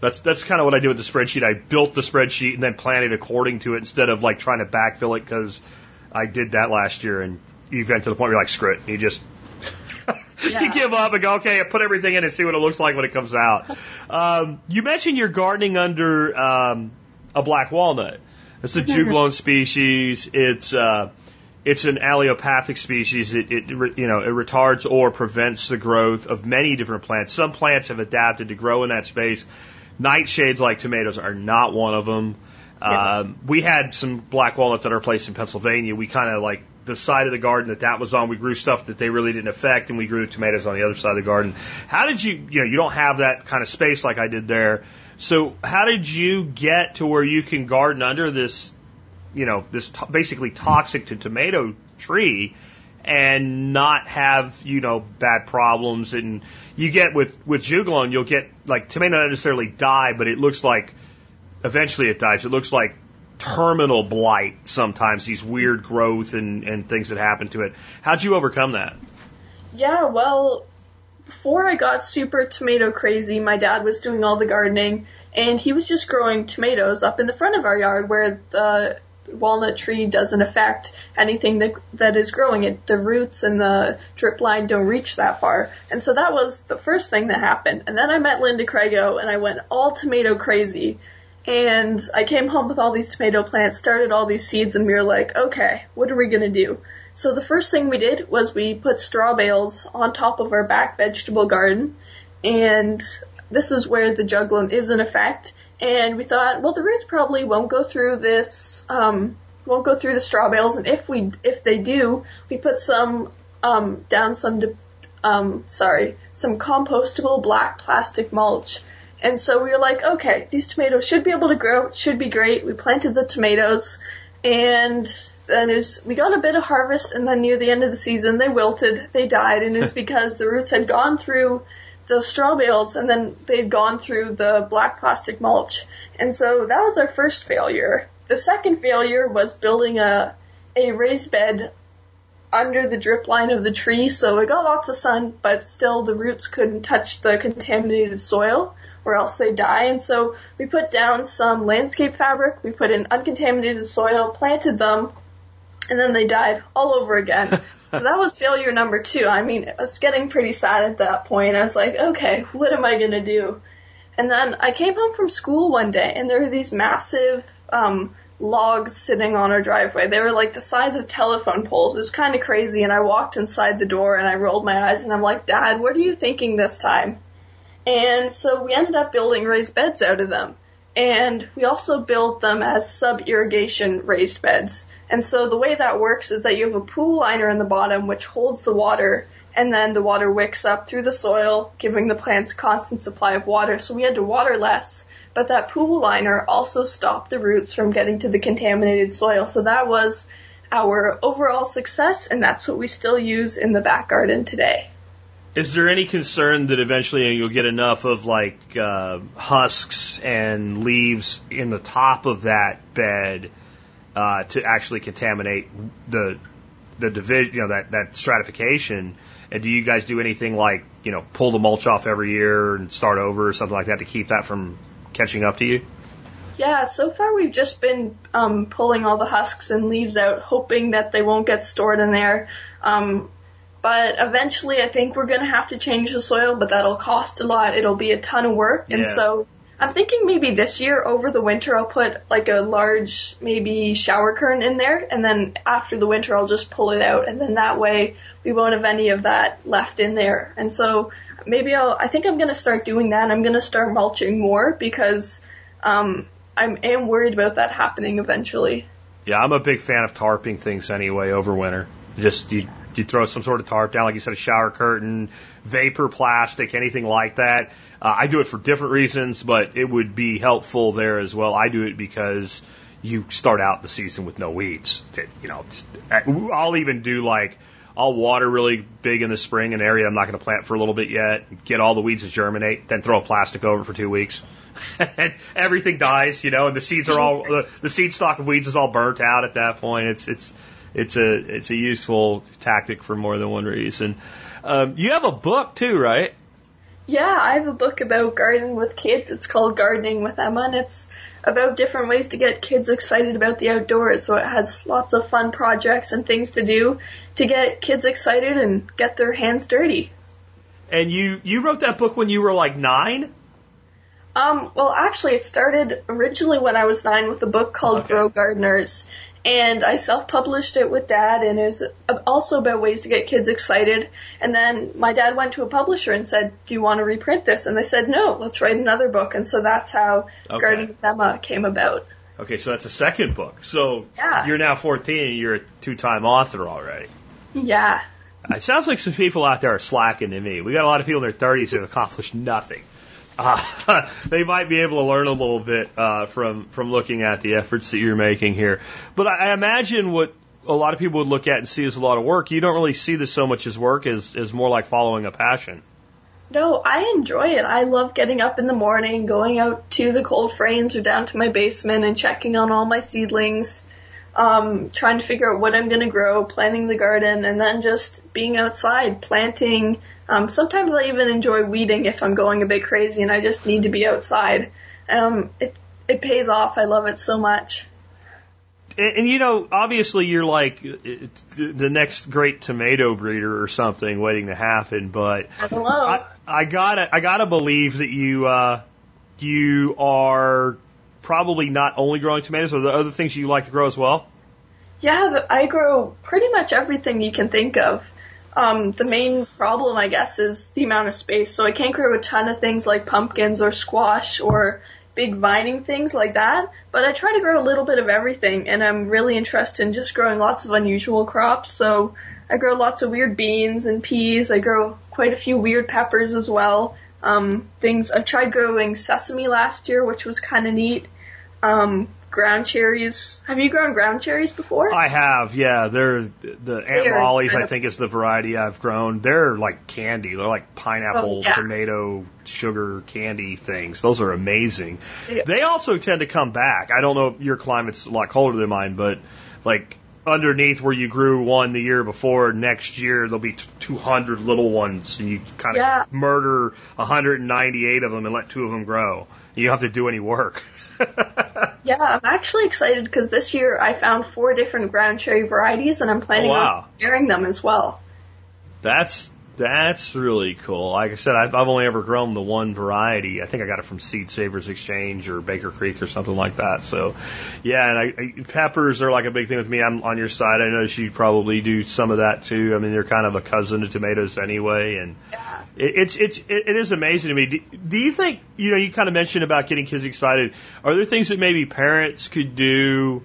Speaker 2: That's that's kind of what I did with the spreadsheet. I built the spreadsheet and then planned it according to it instead of like trying to backfill it because I did that last year and you get to the point where you're like, screw it. You just you give up and go, okay, I put everything in and see what it looks like when it comes out. Um, you mentioned you're gardening under um, a black walnut. It's a juglone species. It's uh, it's an allelopathic species. It, it you know it retards or prevents the growth of many different plants. Some plants have adapted to grow in that space. Nightshades like tomatoes are not one of them. Um, we had some black walnuts at our place in Pennsylvania. We kind of like the side of the garden that that was on. We grew stuff that they really didn't affect, and we grew tomatoes on the other side of the garden. How did you, you know, you don't have that kind of space like I did there. So how did you get to where you can garden under this, you know, this to- basically toxic to tomato tree? And not have you know bad problems. And you get with with juglone you'll get like tomato not necessarily die but it looks like eventually it dies. It looks like terminal blight sometimes these weird growth and and things that happen to it. How'd you overcome that?
Speaker 3: Yeah, well, before I got super tomato crazy, my dad was doing all the gardening, and he was just growing tomatoes up in the front of our yard where the walnut tree doesn't affect anything that that is growing it. The roots and the drip line don't reach that far. And so that was the first thing that happened. And then I met Linda Crago and I went all tomato crazy. And I came home with all these tomato plants, started all these seeds, and we were like, okay, what are we gonna do? So the first thing we did was we put straw bales on top of our back vegetable garden, and this is where the juglone is in effect. And we thought, well, the roots probably won't go through this, um, won't go through the straw bales, and if we, if they do, we put some, um, down some, de- um, sorry, some compostable black plastic mulch. And so we were like, okay, these tomatoes should be able to grow, should be great. We planted the tomatoes, and then it was, we got a bit of harvest, and then near the end of the season, they wilted, they died, and it was because the roots had gone through the straw bales, and then they'd gone through the black plastic mulch. And so that was our first failure. The second failure was building a, a raised bed under the drip line of the tree, so it got lots of sun, but still the roots couldn't touch the contaminated soil, or else they die. And so we put down some landscape fabric, we put in uncontaminated soil, planted them, and then they died all over again. so that was failure number two. I mean, I was getting pretty sad at that point. I was like, okay, what am I gonna do? And then I came home from school one day, and there were these massive um, logs sitting on our driveway. They were like the size of telephone poles. It was kind of crazy. And I walked inside the door, and I rolled my eyes, and I'm like, Dad, what are you thinking this time? And so we ended up building raised beds out of them. And we also built them as sub-irrigation raised beds. And so the way that works is that you have a pool liner in the bottom which holds the water and then the water wicks up through the soil, giving the plants constant supply of water. So we had to water less, but that pool liner also stopped the roots from getting to the contaminated soil. So that was our overall success and that's what we still use in the back garden today.
Speaker 2: Is there any concern that eventually you'll get enough of like uh, husks and leaves in the top of that bed uh, to actually contaminate the the division, you know, that that stratification? And do you guys do anything like you know pull the mulch off every year and start over or something like that to keep that from catching up to you?
Speaker 3: Yeah, so far we've just been um, pulling all the husks and leaves out, hoping that they won't get stored in there. Um, But eventually, I think we're gonna have to change the soil, but that'll cost a lot. It'll be a ton of work, and
Speaker 2: Yeah.
Speaker 3: so I'm thinking maybe this year over the winter I'll put like a large maybe shower curtain in there, and then after the winter I'll just pull it out, and then that way we won't have any of that left in there. And so maybe I'll. I think I'm gonna start doing that. I'm gonna start mulching more because um, I'm am worried about that happening eventually.
Speaker 2: Yeah, I'm a big fan of tarping things anyway over winter. Just you, you throw some sort of tarp down, like you said, a shower curtain, vapor plastic, anything like that. Uh, I do it for different reasons, but it would be helpful there as well. I do it because you start out the season with no weeds. To, you know, just, I'll even do like I'll water really big in the spring, an area I'm not going to plant for a little bit yet. Get all the weeds to germinate, then throw a plastic over for two weeks, and everything dies. You know, and the seeds are all the, the seed stock of weeds is all burnt out at that point. It's it's it's a it's a useful tactic for more than one reason. Um, you have a book too, right?
Speaker 3: Yeah, I have a book about gardening with kids. It's called Gardening with Emma, and it's about different ways to get kids excited about the outdoors. So it has lots of fun projects and things to do to get kids excited and get their hands dirty.
Speaker 2: And you you wrote that book when you were like nine.
Speaker 3: Um, well, actually, it started originally when I was nine with a book called
Speaker 2: Okay.
Speaker 3: Grow Gardeners, and I self-published it with dad, and it was also about ways to get kids excited. And then my dad went to a publisher and said, "Do you want to reprint this?" And they said, "No, let's write another book." And so that's how
Speaker 2: Okay.
Speaker 3: Gardening with Emma came about.
Speaker 2: Okay, so that's a second book. So
Speaker 3: Yeah.
Speaker 2: you're now 14 and you're a two-time author already.
Speaker 3: Yeah.
Speaker 2: It sounds like some people out there are slacking to me. We got a lot of people in their 30s who have accomplished nothing. Uh, they might be able to learn a little bit uh, from from looking at the efforts that you're making here. But I, I imagine what a lot of people would look at and see as a lot of work. You don't really see this so much as work as more like following a passion.
Speaker 3: No, I enjoy it. I love getting up in the morning, going out to the cold frames or down to my basement and checking on all my seedlings, um, trying to figure out what I'm going to grow, planting the garden, and then just being outside, planting. Um, sometimes I even enjoy weeding if I'm going a bit crazy and I just need to be outside. Um, it, it pays off. I love it so much.
Speaker 2: And, and you know, obviously, you're like uh, the next great tomato breeder or something waiting to happen. But
Speaker 3: I.
Speaker 2: I, I gotta, I gotta believe that you, uh, you are probably not only growing tomatoes, or the other things you like to grow as well.
Speaker 3: Yeah, I grow pretty much everything you can think of. Um, the main problem, I guess, is the amount of space. So I can't grow a ton of things like pumpkins or squash or big vining things like that. But I try to grow a little bit of everything, and I'm really interested in just growing lots of unusual crops. So I grow lots of weird beans and peas. I grow quite a few weird peppers as well. Um, things I've tried growing sesame last year, which was kind of neat. Um, ground cherries. Have you grown ground cherries before?
Speaker 2: I have, yeah. They're the Aunt
Speaker 3: They're
Speaker 2: Molly's. I think is the variety I've grown. They're like candy. They're like pineapple,
Speaker 3: Oh, yeah.
Speaker 2: tomato, sugar candy things. Those are amazing.
Speaker 3: Yeah.
Speaker 2: They also tend to come back. I don't know. If your climate's a lot colder than mine, but like underneath where you grew one the year before, next year there'll be t- 200 little ones, and you kind of
Speaker 3: Yeah.
Speaker 2: murder 198 of them and let two of them grow. You don't have to do any work.
Speaker 3: Yeah, I'm actually excited because this year I found four different ground cherry varieties and I'm planning
Speaker 2: Oh, wow.
Speaker 3: on sharing them as well.
Speaker 2: That's that's really cool. Like I said, I've, I've only ever grown the one variety. I think I got it from Seed Savers Exchange or Baker Creek or something like that. So, yeah, and I, I, peppers are like a big thing with me. I'm on your side. I know you probably do some of that too. I mean, they're kind of a cousin to tomatoes anyway, and
Speaker 3: Yeah.
Speaker 2: it, it's it's it, it is amazing to me. Do, do you think you know you kind of mentioned about getting kids excited? Are there things that maybe parents could do?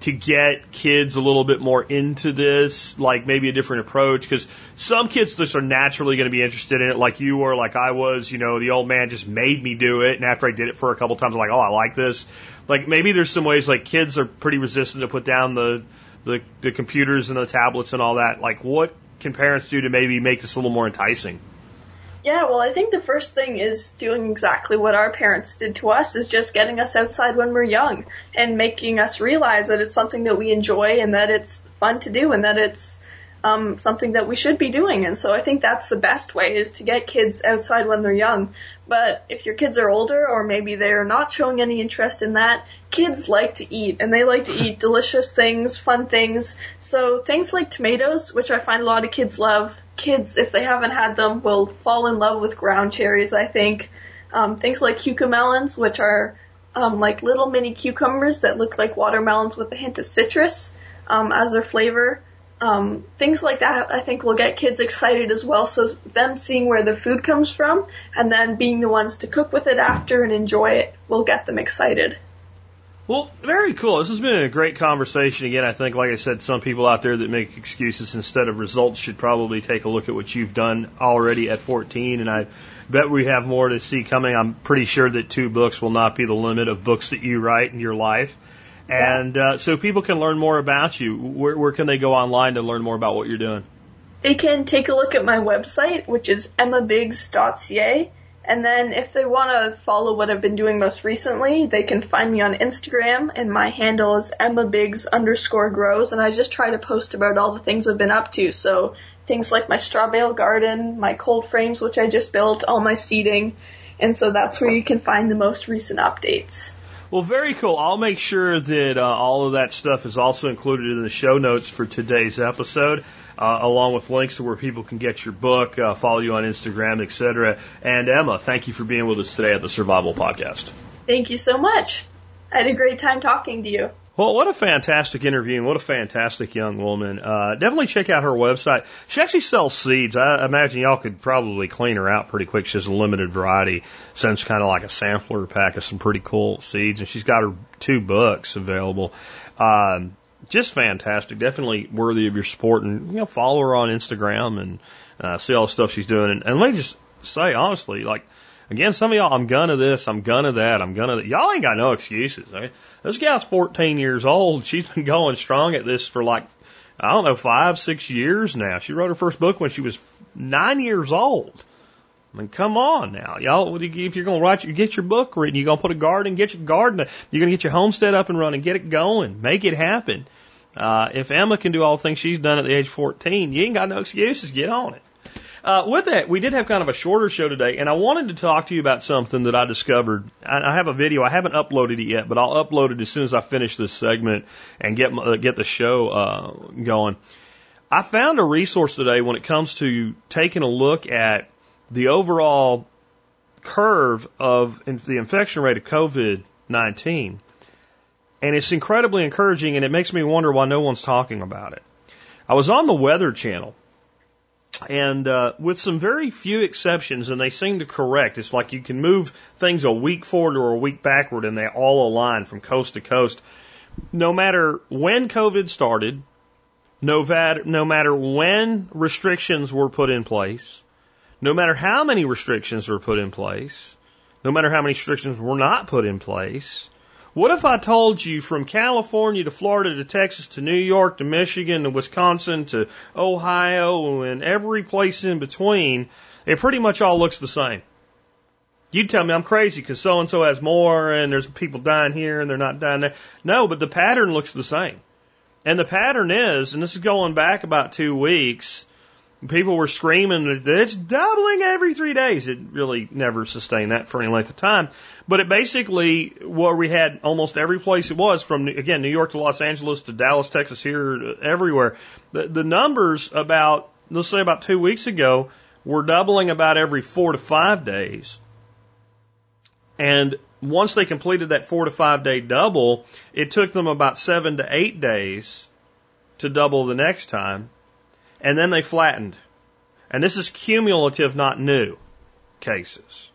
Speaker 2: To get kids a little bit more into this, like maybe a different approach? Because some kids just are naturally going to be interested in it, like you were, like I was. You know, the old man just made me do it, and after I did it for a couple times, I'm like, oh, I like this. Like maybe there's some ways like kids are pretty resistant to put down the the, the computers and the tablets and all that. Like, what can parents do to maybe make this a little more enticing?
Speaker 3: Yeah, well, I think the first thing is doing exactly what our parents did to us is just getting us outside when we're young and making us realize that it's something that we enjoy and that it's fun to do and that it's um, something that we should be doing. And so I think that's the best way is to get kids outside when they're young. But if your kids are older or maybe they're not showing any interest in that, kids like to eat and they like to eat delicious things, fun things. So things like tomatoes, which I find a lot of kids love, kids, if they haven't had them, will fall in love with ground cherries, I think. Um, things like cucamelons, which are um, like little mini cucumbers that look like watermelons with a hint of citrus um, as their flavor. Um, things like that, I think, will get kids excited as well. So them seeing where their food comes from and then being the ones to cook with it after and enjoy it will get them excited.
Speaker 2: Well, very cool. This has been a great conversation. Again, I think, like I said, some people out there that make excuses instead of results should probably take a look at what you've done already at 14. And I bet we have more to see coming. I'm pretty sure that two books will not be the limit of books that you write in your life. And uh, so people can learn more about you. Where, where can they go online to learn more about what you're doing?
Speaker 3: They can take a look at my website, which is emmabiggs.ca. And then if they want to follow what I've been doing most recently, they can find me on Instagram and my handle is emmabiggs underscore grows and I just try to post about all the things I've been up to. So things like my straw bale garden, my cold frames which I just built, all my seeding. And so that's where you can find the most recent updates.
Speaker 2: Well, very cool. I'll make sure that uh, all of that stuff is also included in the show notes for today's episode, uh, along with links to where people can get your book, uh, follow you on Instagram, etc. And Emma, thank you for being with us today at the Survival Podcast.
Speaker 3: Thank you so much. I had a great time talking to you.
Speaker 2: Well, what a fantastic interview and what a fantastic young woman. Uh, definitely check out her website. She actually sells seeds. I imagine y'all could probably clean her out pretty quick. She has a limited variety, sends kind of like a sampler pack of some pretty cool seeds, and she's got her two books available. Um, just fantastic. Definitely worthy of your support, and you know, follow her on Instagram and uh, see all the stuff she's doing. And, and let me just say honestly, like Again, some of y'all, I'm gonna this, I'm gonna that, I'm gonna that. Y'all ain't got no excuses. Right? This gal's 14 years old. She's been going strong at this for like, I don't know, five, six years now. She wrote her first book when she was nine years old. I mean, come on now, y'all. If you're gonna write, you get your book written. You're gonna put a garden, get your garden. You're gonna get your homestead up and running, get it going, make it happen. Uh, if Emma can do all the things she's done at the age of 14, you ain't got no excuses. Get on it. Uh, with that, we did have kind of a shorter show today, and I wanted to talk to you about something that I discovered. I, I have a video. I haven't uploaded it yet, but I'll upload it as soon as I finish this segment and get uh, get the show uh, going. I found a resource today when it comes to taking a look at the overall curve of the infection rate of COVID 19. And it's incredibly encouraging, and it makes me wonder why no one's talking about it. I was on the Weather Channel and uh, with some very few exceptions, and they seem to correct. It's like you can move things a week forward or a week backward, and they all align from coast to coast. No matter when COVID started, no, no matter when restrictions were put in place, no matter how many restrictions were put in place, no matter how many restrictions were not put in place, what if I told you from California to Florida to Texas to New York to Michigan to Wisconsin to Ohio and every place in between, it pretty much all looks the same? You'd tell me I'm crazy because so and so has more and there's people dying here and they're not dying there. No, but the pattern looks the same. And the pattern is, and this is going back about two weeks, people were screaming that it's doubling every three days. It really never sustained that for any length of time. But it basically, where we had almost every place it was from, again, New York to Los Angeles to Dallas, Texas, here, everywhere. The, the numbers about, let's say about two weeks ago, were doubling about every four to five days. And once they completed that four to five day double, it took them about seven to eight days to double the next time and then they flattened. And this is cumulative, not new cases.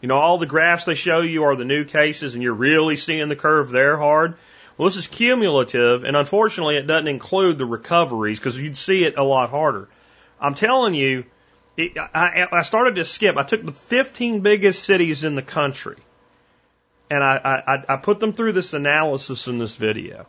Speaker 2: You know, all the graphs they show you are the new cases and you're really seeing the curve there hard. Well, this is cumulative and unfortunately it doesn't include the recoveries because you'd see it a lot harder. I'm telling you, it, I, I started to skip. I took the 15 biggest cities in the country and I, I, I put them through this analysis in this video.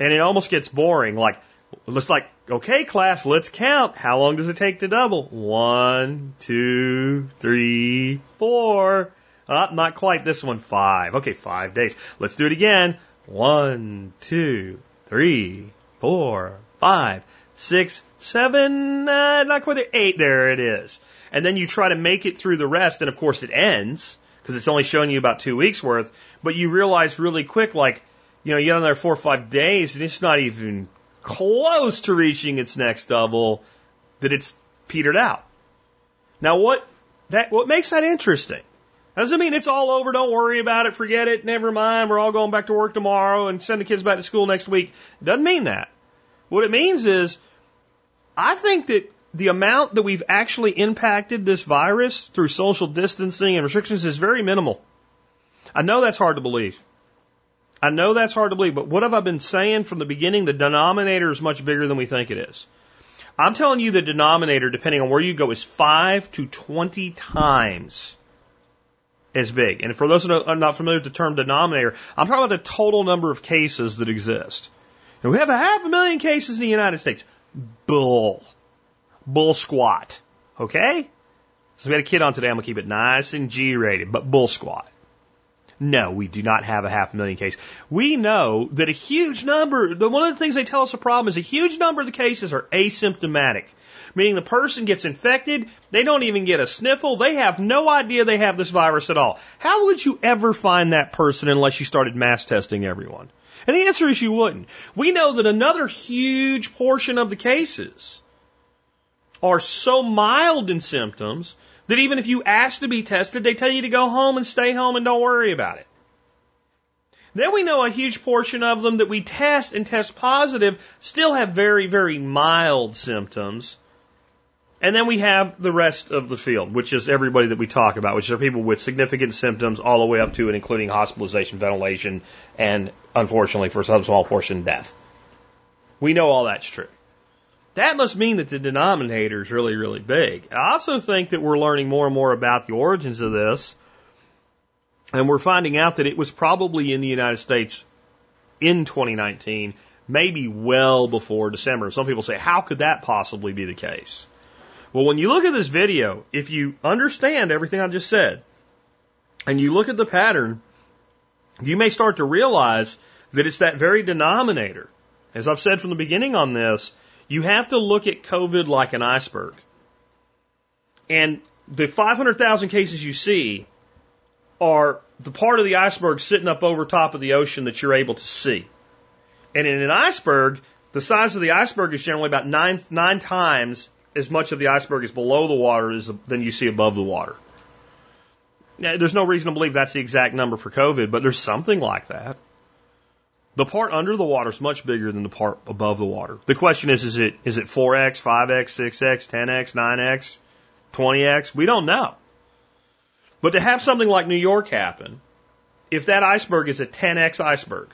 Speaker 2: And it almost gets boring. Like, Looks like, okay, class, let's count. How long does it take to double? One, two, three, four. Uh, not quite this one. Five. Okay, five days. Let's do it again. One, two, three, four, five, six, seven, uh, not quite the eight. There it is. And then you try to make it through the rest, and of course it ends because it's only showing you about two weeks worth. But you realize really quick, like, you know, you get on there four or five days, and it's not even close to reaching its next double, that it's petered out. Now what that what makes that interesting? That Doesn't mean it's all over, don't worry about it, forget it, never mind, we're all going back to work tomorrow and send the kids back to school next week. Doesn't mean that. What it means is I think that the amount that we've actually impacted this virus through social distancing and restrictions is very minimal. I know that's hard to believe. I know that's hard to believe, but what have I been saying from the beginning? The denominator is much bigger than we think it is. I'm telling you the denominator, depending on where you go, is 5 to 20 times as big. And for those who are not familiar with the term denominator, I'm talking about the total number of cases that exist. And we have a half a million cases in the United States. Bull. Bull squat. Okay? So we had a kid on today. I'm going to keep it nice and G rated, but bull squat. No, we do not have a half million cases. We know that a huge number, one of the things they tell us a problem is a huge number of the cases are asymptomatic. Meaning the person gets infected, they don't even get a sniffle, they have no idea they have this virus at all. How would you ever find that person unless you started mass testing everyone? And the answer is you wouldn't. We know that another huge portion of the cases are so mild in symptoms that even if you ask to be tested, they tell you to go home and stay home and don't worry about it. Then we know a huge portion of them that we test and test positive still have very, very mild symptoms. And then we have the rest of the field, which is everybody that we talk about, which are people with significant symptoms all the way up to and including hospitalization, ventilation, and unfortunately for some small portion, death. We know all that's true. That must mean that the denominator is really, really big. I also think that we're learning more and more about the origins of this, and we're finding out that it was probably in the United States in 2019, maybe well before December. Some people say, how could that possibly be the case? Well, when you look at this video, if you understand everything I just said, and you look at the pattern, you may start to realize that it's that very denominator. As I've said from the beginning on this, you have to look at COVID like an iceberg. And the 500,000 cases you see are the part of the iceberg sitting up over top of the ocean that you're able to see. And in an iceberg, the size of the iceberg is generally about nine, nine times as much of the iceberg is below the water as, than you see above the water. Now, there's no reason to believe that's the exact number for COVID, but there's something like that. The part under the water is much bigger than the part above the water. The question is, is it, is it 4x, 5x, 6x, 10x, 9x, 20x? We don't know. But to have something like New York happen, if that iceberg is a 10x iceberg,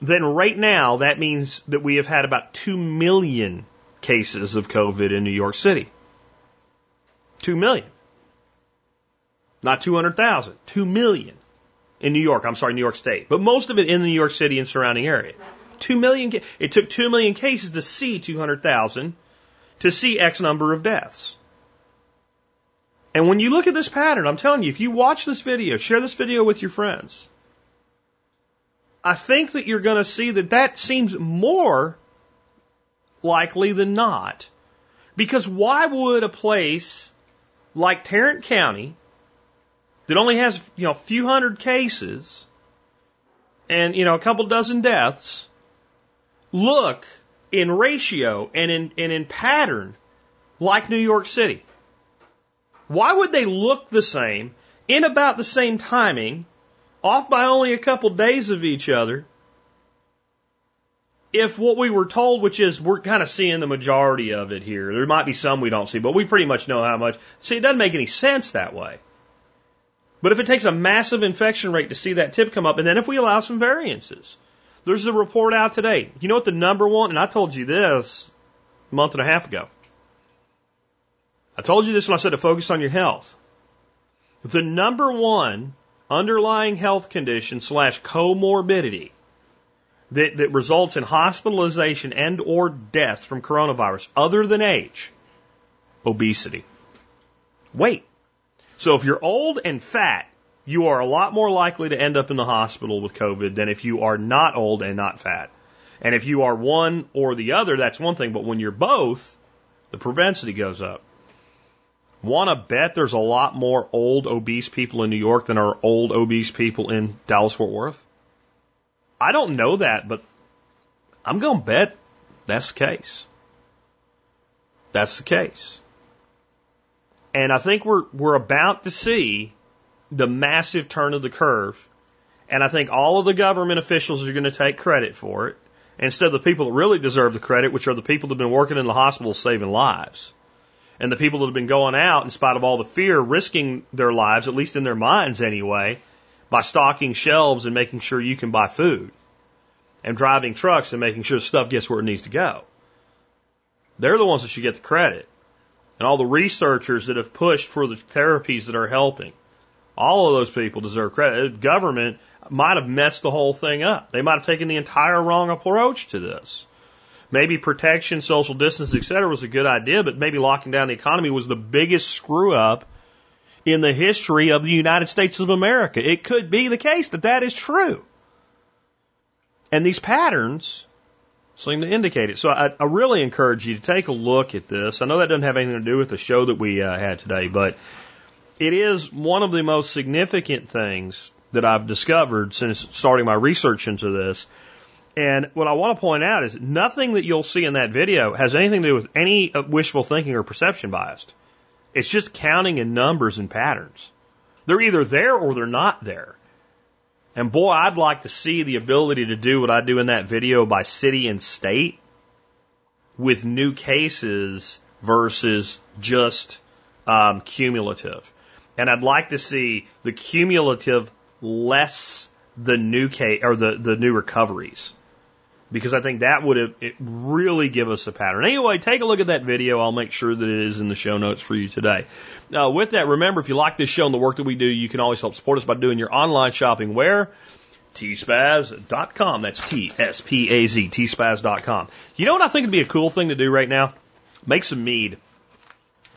Speaker 2: then right now that means that we have had about 2 million cases of COVID in New York City. 2 million. Not 200,000, 2 million in New York. I'm sorry, New York State. But most of it in the New York City and surrounding area. Two million. It took two million cases to see 200,000 to see X number of deaths. And when you look at this pattern, I'm telling you, if you watch this video, share this video with your friends, I think that you're going to see that that seems more likely than not. Because why would a place like Tarrant County, that only has, you know, a few hundred cases and, you know, a couple dozen deaths look in ratio and in, and in pattern like New York City? Why would they look the same in about the same timing, off by only a couple days of each other? If what we were told, which is we're kind of seeing the majority of it here, there might be some we don't see, but we pretty much know how much. See, it doesn't make any sense that way. But if it takes a massive infection rate to see that tip come up, and then if we allow some variances, there's a report out today. You know what the number one, and I told you this a month and a half ago. I told you this when I said to focus on your health. The number one underlying health condition slash comorbidity that, that results in hospitalization and or death from coronavirus other than age, obesity. Weight. So if you're old and fat, you are a lot more likely to end up in the hospital with COVID than if you are not old and not fat. And if you are one or the other, that's one thing. But when you're both, the propensity goes up. Want to bet there's a lot more old obese people in New York than are old obese people in Dallas Fort Worth? I don't know that, but I'm going to bet that's the case. That's the case. And I think we're, we're about to see the massive turn of the curve. And I think all of the government officials are going to take credit for it instead of the people that really deserve the credit, which are the people that have been working in the hospitals saving lives. And the people that have been going out in spite of all the fear, risking their lives, at least in their minds anyway, by stocking shelves and making sure you can buy food and driving trucks and making sure stuff gets where it needs to go. They're the ones that should get the credit. And all the researchers that have pushed for the therapies that are helping. All of those people deserve credit. Government might have messed the whole thing up. They might have taken the entire wrong approach to this. Maybe protection, social distance, et cetera, was a good idea, but maybe locking down the economy was the biggest screw up in the history of the United States of America. It could be the case that that is true. And these patterns seem to indicate it. So I, I really encourage you to take a look at this. I know that doesn't have anything to do with the show that we uh, had today, but it is one of the most significant things that I've discovered since starting my research into this. And what I want to point out is nothing that you'll see in that video has anything to do with any wishful thinking or perception bias. It's just counting in numbers and patterns. They're either there or they're not there. And boy, I'd like to see the ability to do what I do in that video by city and state with new cases versus just um, cumulative. And I'd like to see the cumulative less the new case or the, the new recoveries. Because I think that would have it really give us a pattern. Anyway, take a look at that video. I'll make sure that it is in the show notes for you today. Uh, with that, remember if you like this show and the work that we do, you can always help support us by doing your online shopping where? tspaz.com. That's T S P A Z, tspaz.com. You know what I think would be a cool thing to do right now? Make some mead.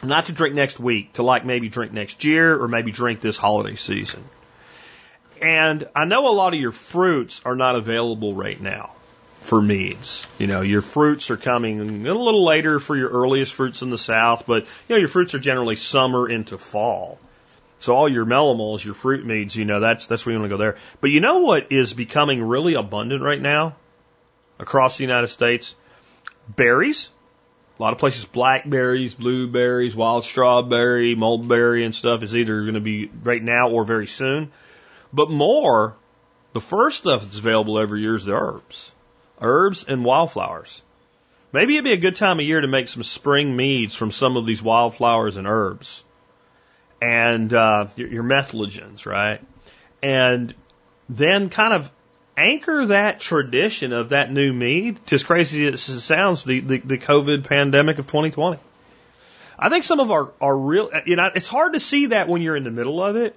Speaker 2: Not to drink next week, to like maybe drink next year or maybe drink this holiday season. And I know a lot of your fruits are not available right now for meads. You know, your fruits are coming a little later for your earliest fruits in the south, but you know, your fruits are generally summer into fall. So all your melomels, your fruit meads, you know, that's that's where you want to go there. But you know what is becoming really abundant right now across the United States? Berries. A lot of places, blackberries, blueberries, wild strawberry, mulberry, and stuff is either going to be right now or very soon. But more, the first stuff that's available every year is the herbs. Herbs and wildflowers. Maybe it'd be a good time of year to make some spring meads from some of these wildflowers and herbs. And uh, your, your metheglins, right? And then kind of anchor that tradition of that new mead, as crazy as it sounds, the, the, the COVID pandemic of 2020. I think some of our, our real, you know, it's hard to see that when you're in the middle of it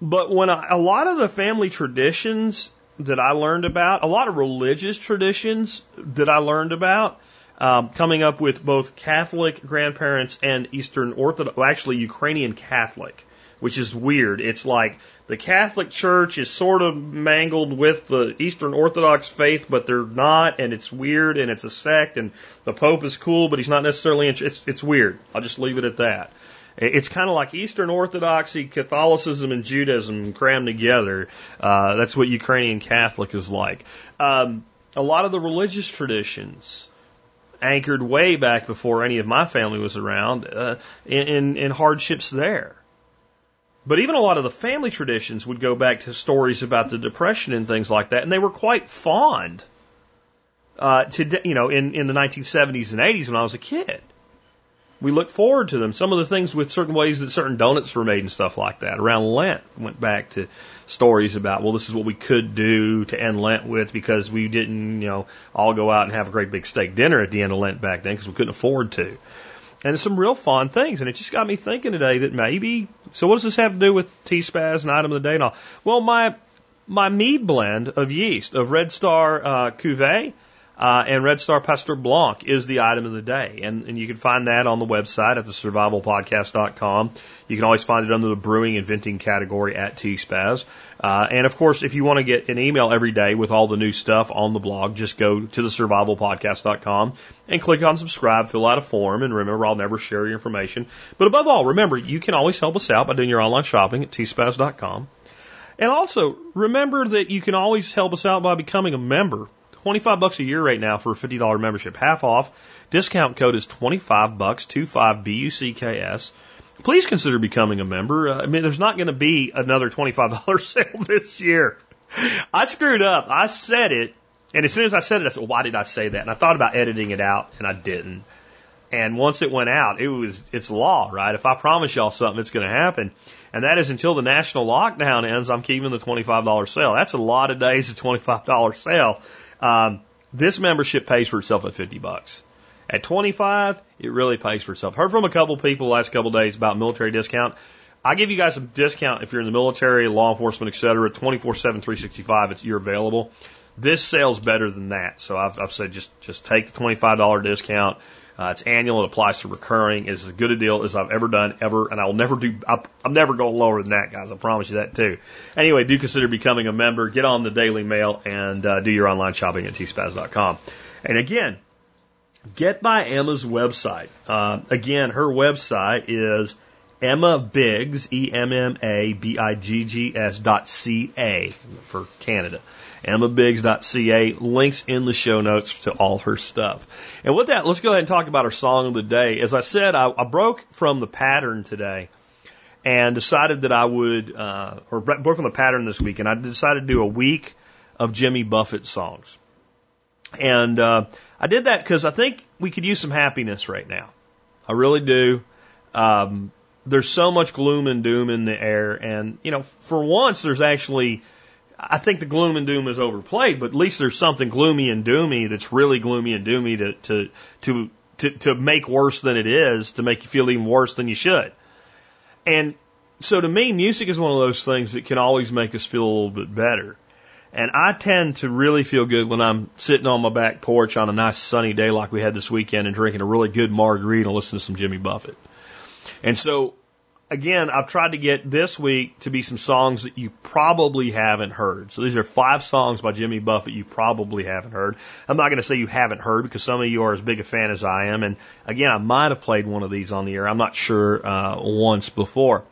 Speaker 2: but when I, a lot of the family traditions that I learned about, a lot of religious traditions that I learned about, um, coming up with both Catholic grandparents and Eastern Orthodox, well, actually Ukrainian Catholic, which is weird. It's like the Catholic Church is sort of mangled with the Eastern Orthodox faith, but they're not, and it's weird, and it's a sect, and the Pope is cool, but he's not necessarily. It's it's weird. I'll just leave it at that. It's kind of like Eastern Orthodoxy, Catholicism, and Judaism crammed together. Uh, that's what Ukrainian Catholic is like. Um, a lot of the religious traditions anchored way back before any of my family was around uh, in, in, in hardships there. But even a lot of the family traditions would go back to stories about the depression and things like that, and they were quite fond. Uh, to you know, in in the 1970s and 80s when I was a kid we look forward to them. Some of the things with certain ways that certain donuts were made and stuff like that. Around Lent, went back to stories about, well, this is what we could do to end Lent with because we didn't, you know, all go out and have a great big steak dinner at the end of Lent back then because we couldn't afford to. And some real fun things. And it just got me thinking today that maybe, so what does this have to do with T-Spaz and item of the day and all? Well, my, my mead blend of yeast, of Red Star, uh, Cuvée, uh, and Red Star Pasteur Blanc is the item of the day. And, and you can find that on the website at the survivalpodcast.com. You can always find it under the brewing and venting category at TSPAZ. Uh, and of course, if you want to get an email every day with all the new stuff on the blog, just go to the survivalpodcast.com and click on subscribe, fill out a form, and remember, I'll never share your information. But above all, remember, you can always help us out by doing your online shopping at tspaz.com. And also, remember that you can always help us out by becoming a member 25 bucks a year right now for a $50 membership, half off. Discount code is 25 bucks, 25 B-U-C-K-S. Please consider becoming a member. Uh, I mean, there's not going to be another $25 sale this year. I screwed up. I said it, and as soon as I said it, I said, why did I say that? And I thought about editing it out, and I didn't. And once it went out, it was, it's law, right? If I promise y'all something, it's going to happen. And that is until the national lockdown ends, I'm keeping the $25 sale. That's a lot of days of $25 sale. Um, this membership pays for itself at 50 bucks. At 25, it really pays for itself. Heard from a couple people last couple days about military discount. I give you guys a discount if you're in the military, law enforcement, et cetera, 24 7, 365, it's, you're available. This sale's better than that. So I've, I've said just, just take the $25 discount. Uh, it's annual. It applies to recurring. It's as good a deal as I've ever done ever, and I will never do. I, I'm never going lower than that, guys. I promise you that too. Anyway, do consider becoming a member. Get on the Daily Mail and uh, do your online shopping at tspaz.com. And again, get by Emma's website. Uh, again, her website is Emma Biggs, E M M A B I G G S dot C A for Canada emmabiggs.ca. Links in the show notes to all her stuff. And with that, let's go ahead and talk about our song of the day. As I said, I, I broke from the pattern today and decided that I would, uh, or broke from the pattern this week, and I decided to do a week of Jimmy Buffett songs. And uh, I did that because I think we could use some happiness right now. I really do. Um, there's so much gloom and doom in the air, and you know, for once, there's actually I think the gloom and doom is overplayed, but at least there's something gloomy and doomy that's really gloomy and doomy to, to, to, to, to make worse than it is, to make you feel even worse than you should. And so to me, music is one of those things that can always make us feel a little bit better. And I tend to really feel good when I'm sitting on my back porch on a nice sunny day like we had this weekend and drinking a really good margarita and listening to some Jimmy Buffett. And so again, I've tried to get this week to be some songs that you probably haven't heard. So these are five songs by Jimmy Buffett you probably haven't heard. I'm not going to say you haven't heard because some of you are as big a fan as I am. And again, I might have played one of these on the air. I'm not sure uh, once before.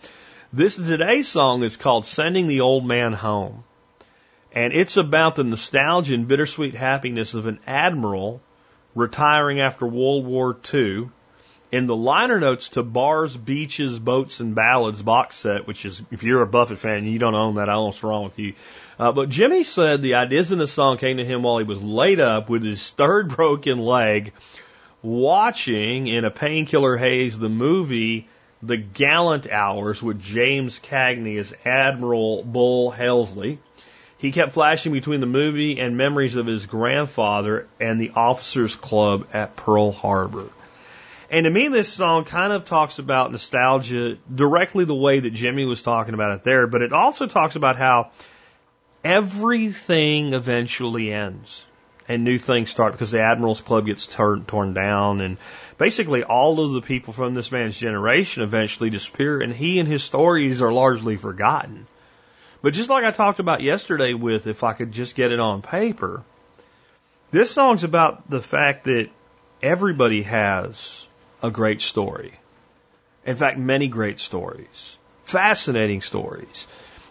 Speaker 2: This today's song is called "Sending the Old Man Home," and it's about the nostalgia and bittersweet happiness of an admiral retiring after World War II in the liner notes to Bars, Beaches, Boats, and Ballads box set, which is, if you're a Buffett fan, you don't own that, I don't know what's wrong with you. Uh, but Jimmy said the ideas in the song came to him while he was laid up with his third broken leg, watching in a painkiller haze the movie The Gallant Hours with James Cagney as Admiral Bull Halsey. He kept flashing between the movie and memories of his grandfather and the officers club at Pearl Harbor. And to me, this song kind of talks about nostalgia directly the way that Jimmy was talking about it there, but it also talks about how everything eventually ends and new things start because the Admirals Club gets torn, torn down and basically all of the people from this man's generation eventually disappear and he and his stories are largely forgotten. But just like I talked about yesterday with if I could just get it on paper, this song's about the fact that everybody has a great story. In fact, many great stories, fascinating stories.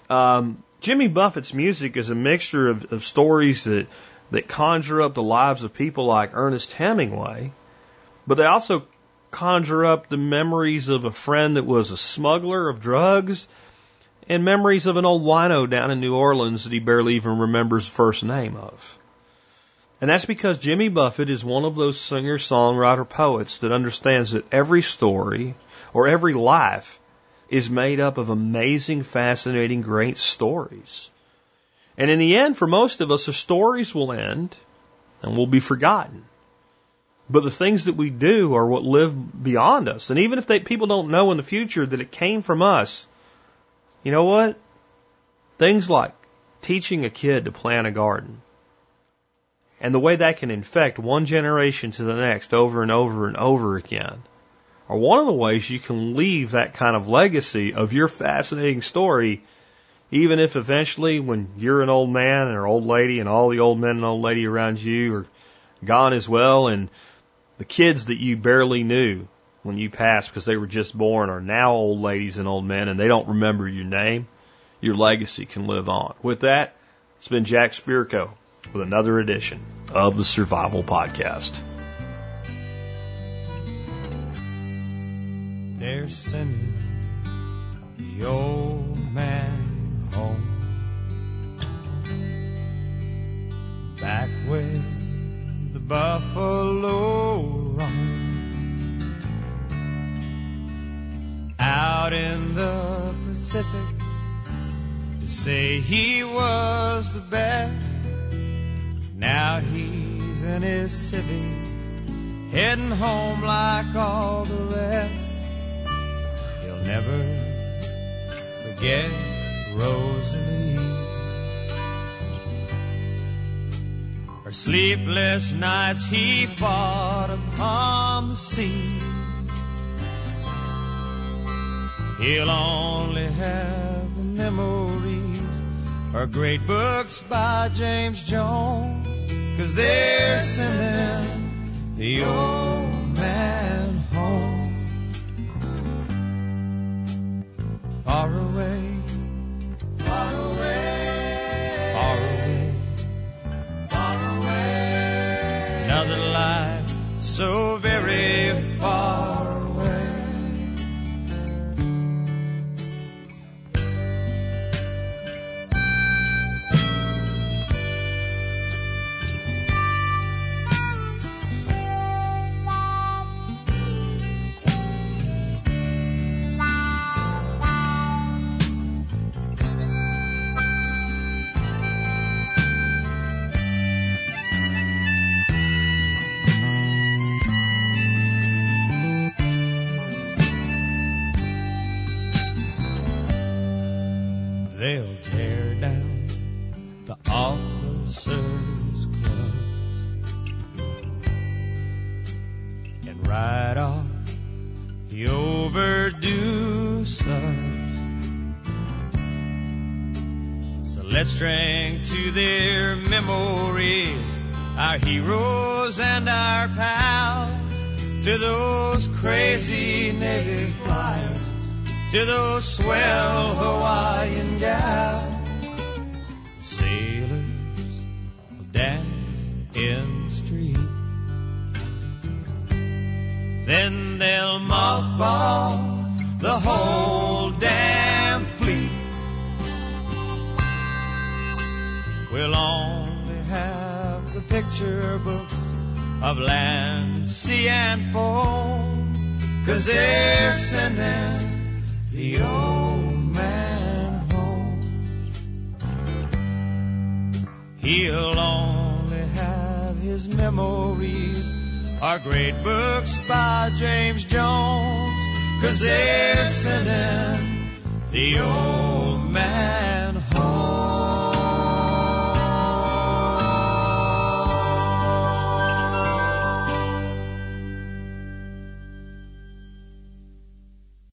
Speaker 2: Um, Jimmy Buffett's music is a mixture of, of stories that that conjure up the lives of people like Ernest Hemingway, but they also conjure up the memories of a friend that was a smuggler of drugs and memories of an old wino down in New Orleans that he barely even remembers the first name of. And that's because Jimmy Buffett is one of those singer, songwriter, poets that understands that every story or every life is made up of amazing, fascinating, great stories. And in the end, for most of us, the stories will end and will be forgotten. But the things that we do are what live beyond us. And even if they, people don't know in the future that it came from us, you know what? Things like teaching a kid to plant a garden and the way that can infect one generation to the next over and over and over again are one of the ways you can leave that kind of legacy of your fascinating story, even if eventually when you're an old man or old lady and all the old men and old lady around you are gone as well and the kids that you barely knew when you passed because they were just born are now old ladies and old men and they don't remember your name, your legacy can live on. With that, it's been Jack Spirko with another edition of the Survival Podcast.
Speaker 1: They're sending the old man home. Back with the buffalo roam. Out in the Pacific, to say he was the best. Now he's in his civvies, heading home like all the rest. He'll never forget Rosalie. Her sleepless nights he fought upon the sea. He'll only have the memories or great books by James Jones, cause they're sending the old man home. Far away, far away, far away, far away. Another life so very